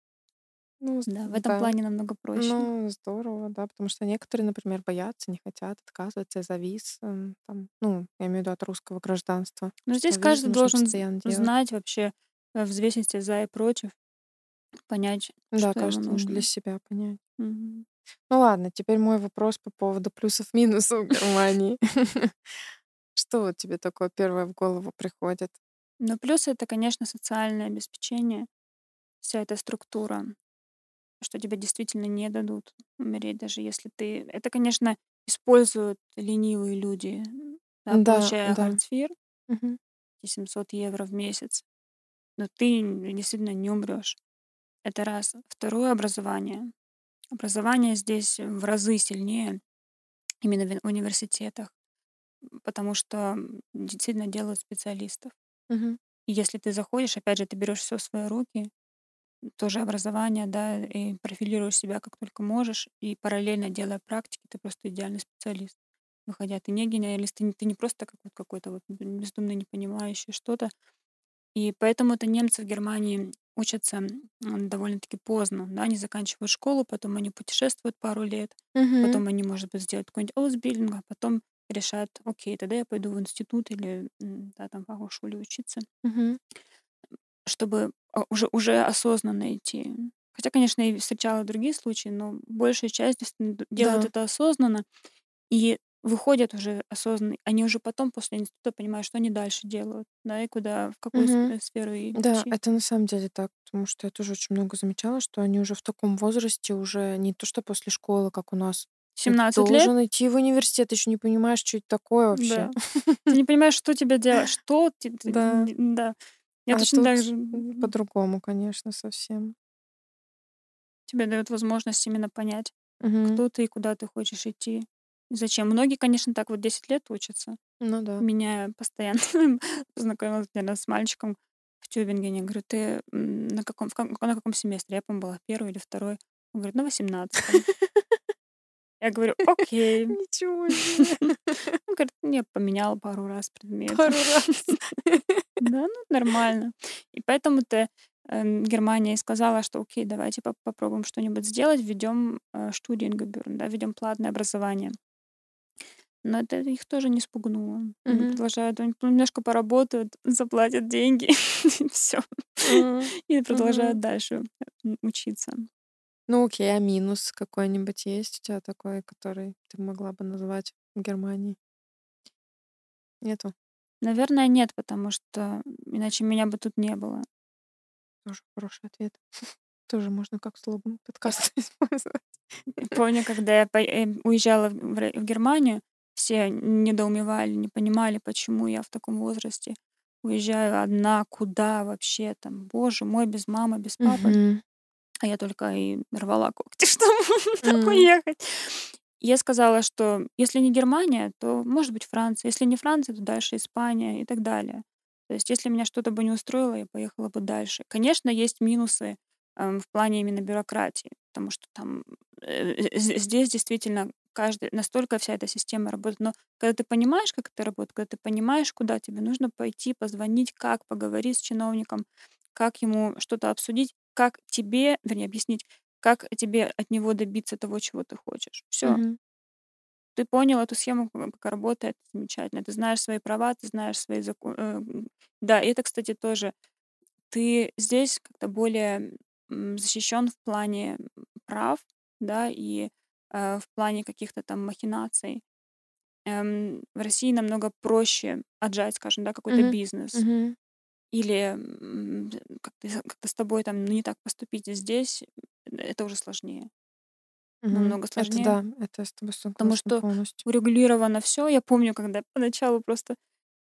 Ну, да, в этом да. плане намного проще. Ну, здорово, да, потому что некоторые, например, боятся, не хотят, отказываются из-за виз, м, там, ну, я имею в виду от русского гражданства. Но здесь каждый должен з- постоянно делать. знать вообще, э, взвесить за и против, понять, Да, что каждый нужно для себя понять. Мгм. Ну ладно, теперь мой вопрос по поводу плюсов-минусов Германии. *laughs* Что вот тебе такое первое в голову приходит? Но плюс это, конечно, социальное обеспечение, вся эта структура, что тебе действительно не дадут умереть, даже если ты... Это, конечно, используют ленивые люди, да, Да, получая да. Хартфир, Мгм. эти 700 евро в месяц. Но ты действительно не умрешь. Это раз. Второе образование. Образование здесь в разы сильнее именно в университетах, потому что действительно делают специалистов. Мгм. И если ты заходишь, опять же, ты берешь все в свои руки, тоже образование, да, и профилируешь себя как только можешь, и параллельно делая практики, ты просто идеальный специалист. Выходя, ты не генералист, ты не, ты не просто как вот какой-то вот бездумный, не понимающий что-то. И поэтому это немцы в Германии учатся довольно-таки поздно, да, они заканчивают школу, потом они путешествуют пару лет, Мгм. потом они, может быть, сделают какой-нибудь Ausbildung, а потом решат, окей, тогда я пойду в институт или да, там в школе учиться Мгм. Чтобы а, уже, уже осознанно идти. Хотя, конечно, и встречала другие случаи, но большая часть действительно д- делает Да. это осознанно и выходят уже осознанно. Они уже потом, после института, понимают, что они дальше делают, да, и куда, в какую э, сферу и Да, идти. это на самом деле так, потому что я тоже очень много замечала, что они уже в таком возрасте, уже не то, что после школы, как у нас. Ты 17 лет, должен идти в университет, ты еще не понимаешь, что это такое вообще. да. Ты не понимаешь, что тебе делать, *laughs* что ты, Да. да. Я А точно тут так же. по-другому, конечно, совсем. Тебе дают возможность именно понять, Мгм. кто ты и куда ты хочешь идти. и Зачем? Многие, конечно, так вот 10 лет учатся. Ну да. Меня постоянно *laughs* познакомилась наверное, с мальчиком в Тюбингене. Говорю, ты на каком, в как- на каком семестре? Я, по-моему, была первый или второй. Он говорит, на 18 Я Я говорю, окей. *laughs* Ничего себе. *laughs* Он говорит, не, поменял пару раз предмет. Пару раз. Да, ну нормально. И поэтому-то эм, Германия и сказала, что окей, давайте поп- попробуем что-нибудь сделать, введем э, Studiengebühren, да, введем платное образование. Но это их тоже не спугнуло. Они Мгм. продолжают, они немножко поработают, *laughs* заплатят деньги, *laughs* и все. Мгм. И продолжают Мгм. дальше учиться. Ну окей, а минус какой-нибудь есть у тебя такой, который ты могла бы назвать в Германии? Нету? Наверное, нет, потому что иначе меня бы тут не было. Тоже хороший ответ. *laughs* Тоже можно как слоган подкаста *laughs* использовать. Помню, когда я э, уезжала в Германию, все недоумевали, не понимали, почему я в таком возрасте уезжаю одна, куда вообще там, боже мой, без мамы, без папы. А я только и рвала когти, *laughs* чтобы уехать. Я сказала, что если не Германия, то может быть Франция. Если не Франция, то дальше Испания и так далее. То есть если меня что-то бы не устроило, я поехала бы дальше. Конечно, есть минусы эм, в плане именно бюрократии, потому что там э, з- здесь действительно каждый, настолько вся эта система работает. Но когда ты понимаешь, как это работает, когда ты понимаешь, куда тебе нужно пойти, позвонить, как поговорить с чиновником, как ему что-то обсудить, как тебе, вернее, объяснить, как тебе от него добиться того, чего ты хочешь. Все. Мгм. Ты понял эту схему, как работает, замечательно. Ты знаешь свои права, ты знаешь свои законы. Да, и это, кстати, тоже. Ты здесь как-то более защищен в плане прав, да, и э, в плане каких-то там махинаций. Эм, в России намного проще отжать, скажем, да, какой-то Мгм. бизнес. Мгм. Или как-то, как-то с тобой там ну, не так поступить. Здесь это уже сложнее. Мгм. Намного Это сложнее. да, это с тобой Потому согласна что полностью. урегулировано все. Я помню, когда поначалу просто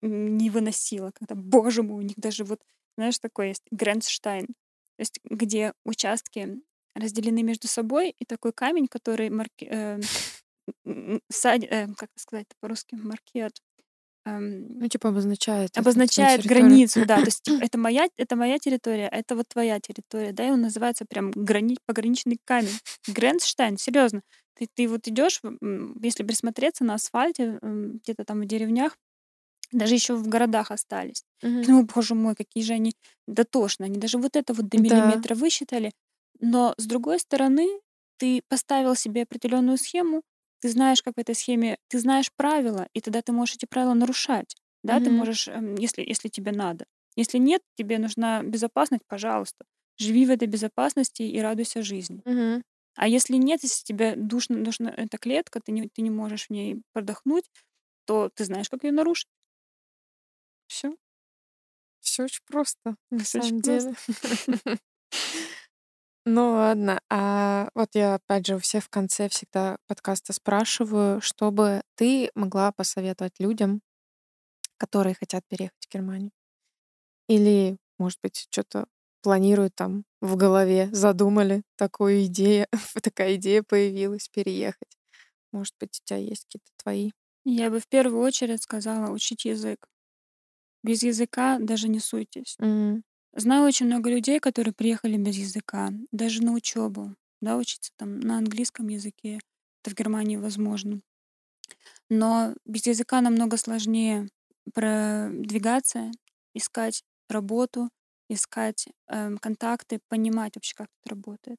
не выносила, когда, боже мой, у них даже вот, знаешь, такой есть Грэнштайн, то есть где участки разделены между собой, и такой камень, который марки, э, э, как это сказать по-русски, маркирует, эм, Ну, типа обозначает обозначает границу, да, то есть типа, *clears throat* это моя, это моя территория, а это вот твоя территория, да, и он называется прям грани, пограничный камень. Грэнштайн, серьезно. Ты, ты вот идешь, если присмотреться на асфальте, где-то там в деревнях, даже еще в городах остались. Я думаю, боже мой, какие же они дотошные. Они даже вот это вот до Да. миллиметра высчитали. Но с другой стороны, ты поставил себе определенную схему, ты знаешь, как в этой схеме, ты знаешь правила, и тогда ты можешь эти правила нарушать. Да, ты Мгм. можешь, эм, если, если тебе надо. Если нет, тебе нужна безопасность, пожалуйста. Живи в этой безопасности и радуйся жизни. Мгм. А если нет, если тебе душно, душно эта клетка, ты не, ты не можешь в ней продохнуть, то ты знаешь, как ее нарушить. Все. Все очень просто, на Всё самом деле. *laughs* *laughs* Ну ладно, а вот я опять же у всех в конце всегда подкаста спрашиваю, чтобы ты могла посоветовать людям, которые хотят переехать в Германию. Или, может быть, что-то планируют там в голове, задумали такую идею, *laughs* такая идея появилась переехать. Может быть, у тебя есть какие-то твои? Я бы в первую очередь сказала учить язык. Без языка даже не суйтесь. М, Знаю очень много людей, которые приехали без языка, даже на учебу, да, учиться там на английском языке. Это в Германии возможно. Но без языка намного сложнее продвигаться, искать работу, искать эм, контакты, понимать вообще, как это работает.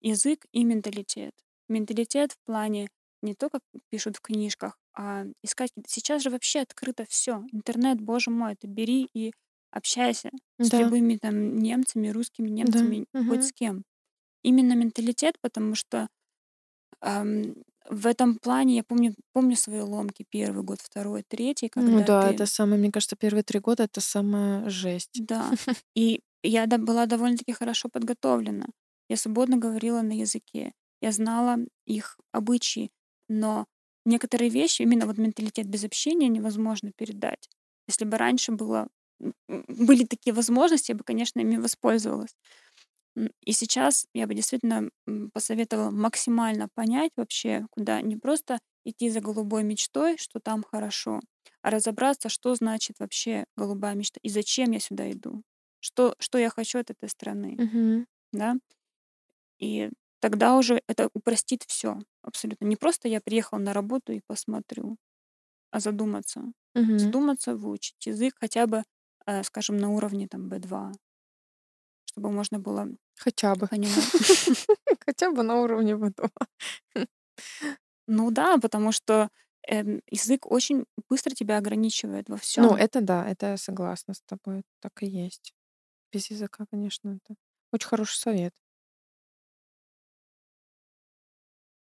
Язык и менталитет. Менталитет в плане не то, как пишут в книжках, а искать. Сейчас же вообще открыто все. Интернет, боже мой, ты бери и общайся с Да, любыми там немцами, русскими да. немцами, хоть мгм. с кем. Именно менталитет, потому что ам, в этом плане я помню, помню свои ломки первый год, второй, третий, Ну когда да, ты это самое, мне кажется, первые три года это самая жесть. Да. *laughs* И я да- была довольно-таки хорошо подготовлена. Я свободно говорила на языке. Я знала их обычаи. Но некоторые вещи, именно вот менталитет без общения невозможно передать. Если бы раньше было, были такие возможности, я бы, конечно, ими воспользовалась. И сейчас я бы действительно посоветовала максимально понять вообще, куда не просто идти за голубой мечтой, что там хорошо, а разобраться, что значит вообще голубая мечта и зачем я сюда иду, что, что я хочу от этой страны, Мгм. да. И тогда уже это упростит все абсолютно. Не просто я приехал на работу и посмотрю, а задуматься. Мгм. Задуматься, выучить язык хотя бы, э, скажем, на уровне там B2, чтобы можно было Хотя бы. понимать. *laughs* Хотя бы на уровне ВДО. Ну да, потому что эм, язык очень быстро тебя ограничивает во Ну, всем. это да, это я согласна с тобой. Так и есть. Без языка, конечно, это очень хороший совет.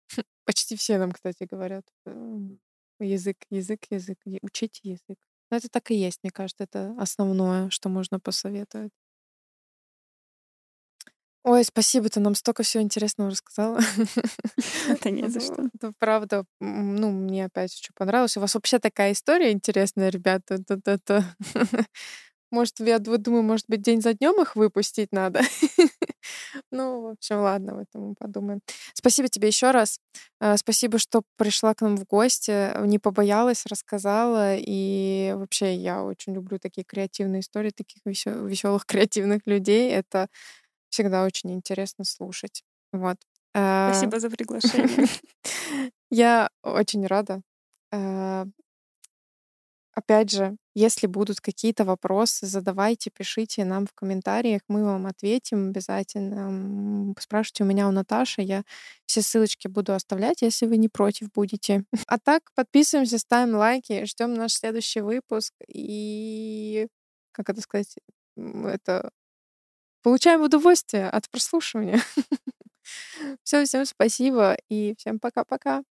*laughs* Почти все нам, кстати, говорят. эм, Язык, язык, язык. Учите язык. Но это так и есть, мне кажется, это основное, что можно посоветовать. Ой, спасибо, ты нам столько всего интересного рассказала. *laughs* Это не за Ну, что. Это правда, ну, мне опять очень понравилось. У вас вообще такая история интересная, ребята. *laughs* Может, я думаю, может быть, день за днем их выпустить надо. *laughs* Ну, в общем, ладно, об этом мы подумаем. Спасибо тебе еще раз. Э, Спасибо, что пришла к нам в гости, э, не побоялась, рассказала. И вообще я очень люблю такие креативные истории, таких веселых *laughs* креативных людей. Это всегда очень интересно слушать. Вот. Э, Спасибо за приглашение. *laughs* Я очень рада. Опять же, если будут какие-то вопросы, задавайте, пишите нам в комментариях, мы вам ответим обязательно. Спрашивайте у меня, у Наташи, я все ссылочки буду оставлять, если вы не против будете. *laughs* А так, подписываемся, ставим лайки, ждем наш следующий выпуск и, как это сказать, это получаем удовольствие от прослушивания. *laughs* Все, всем спасибо и всем пока-пока.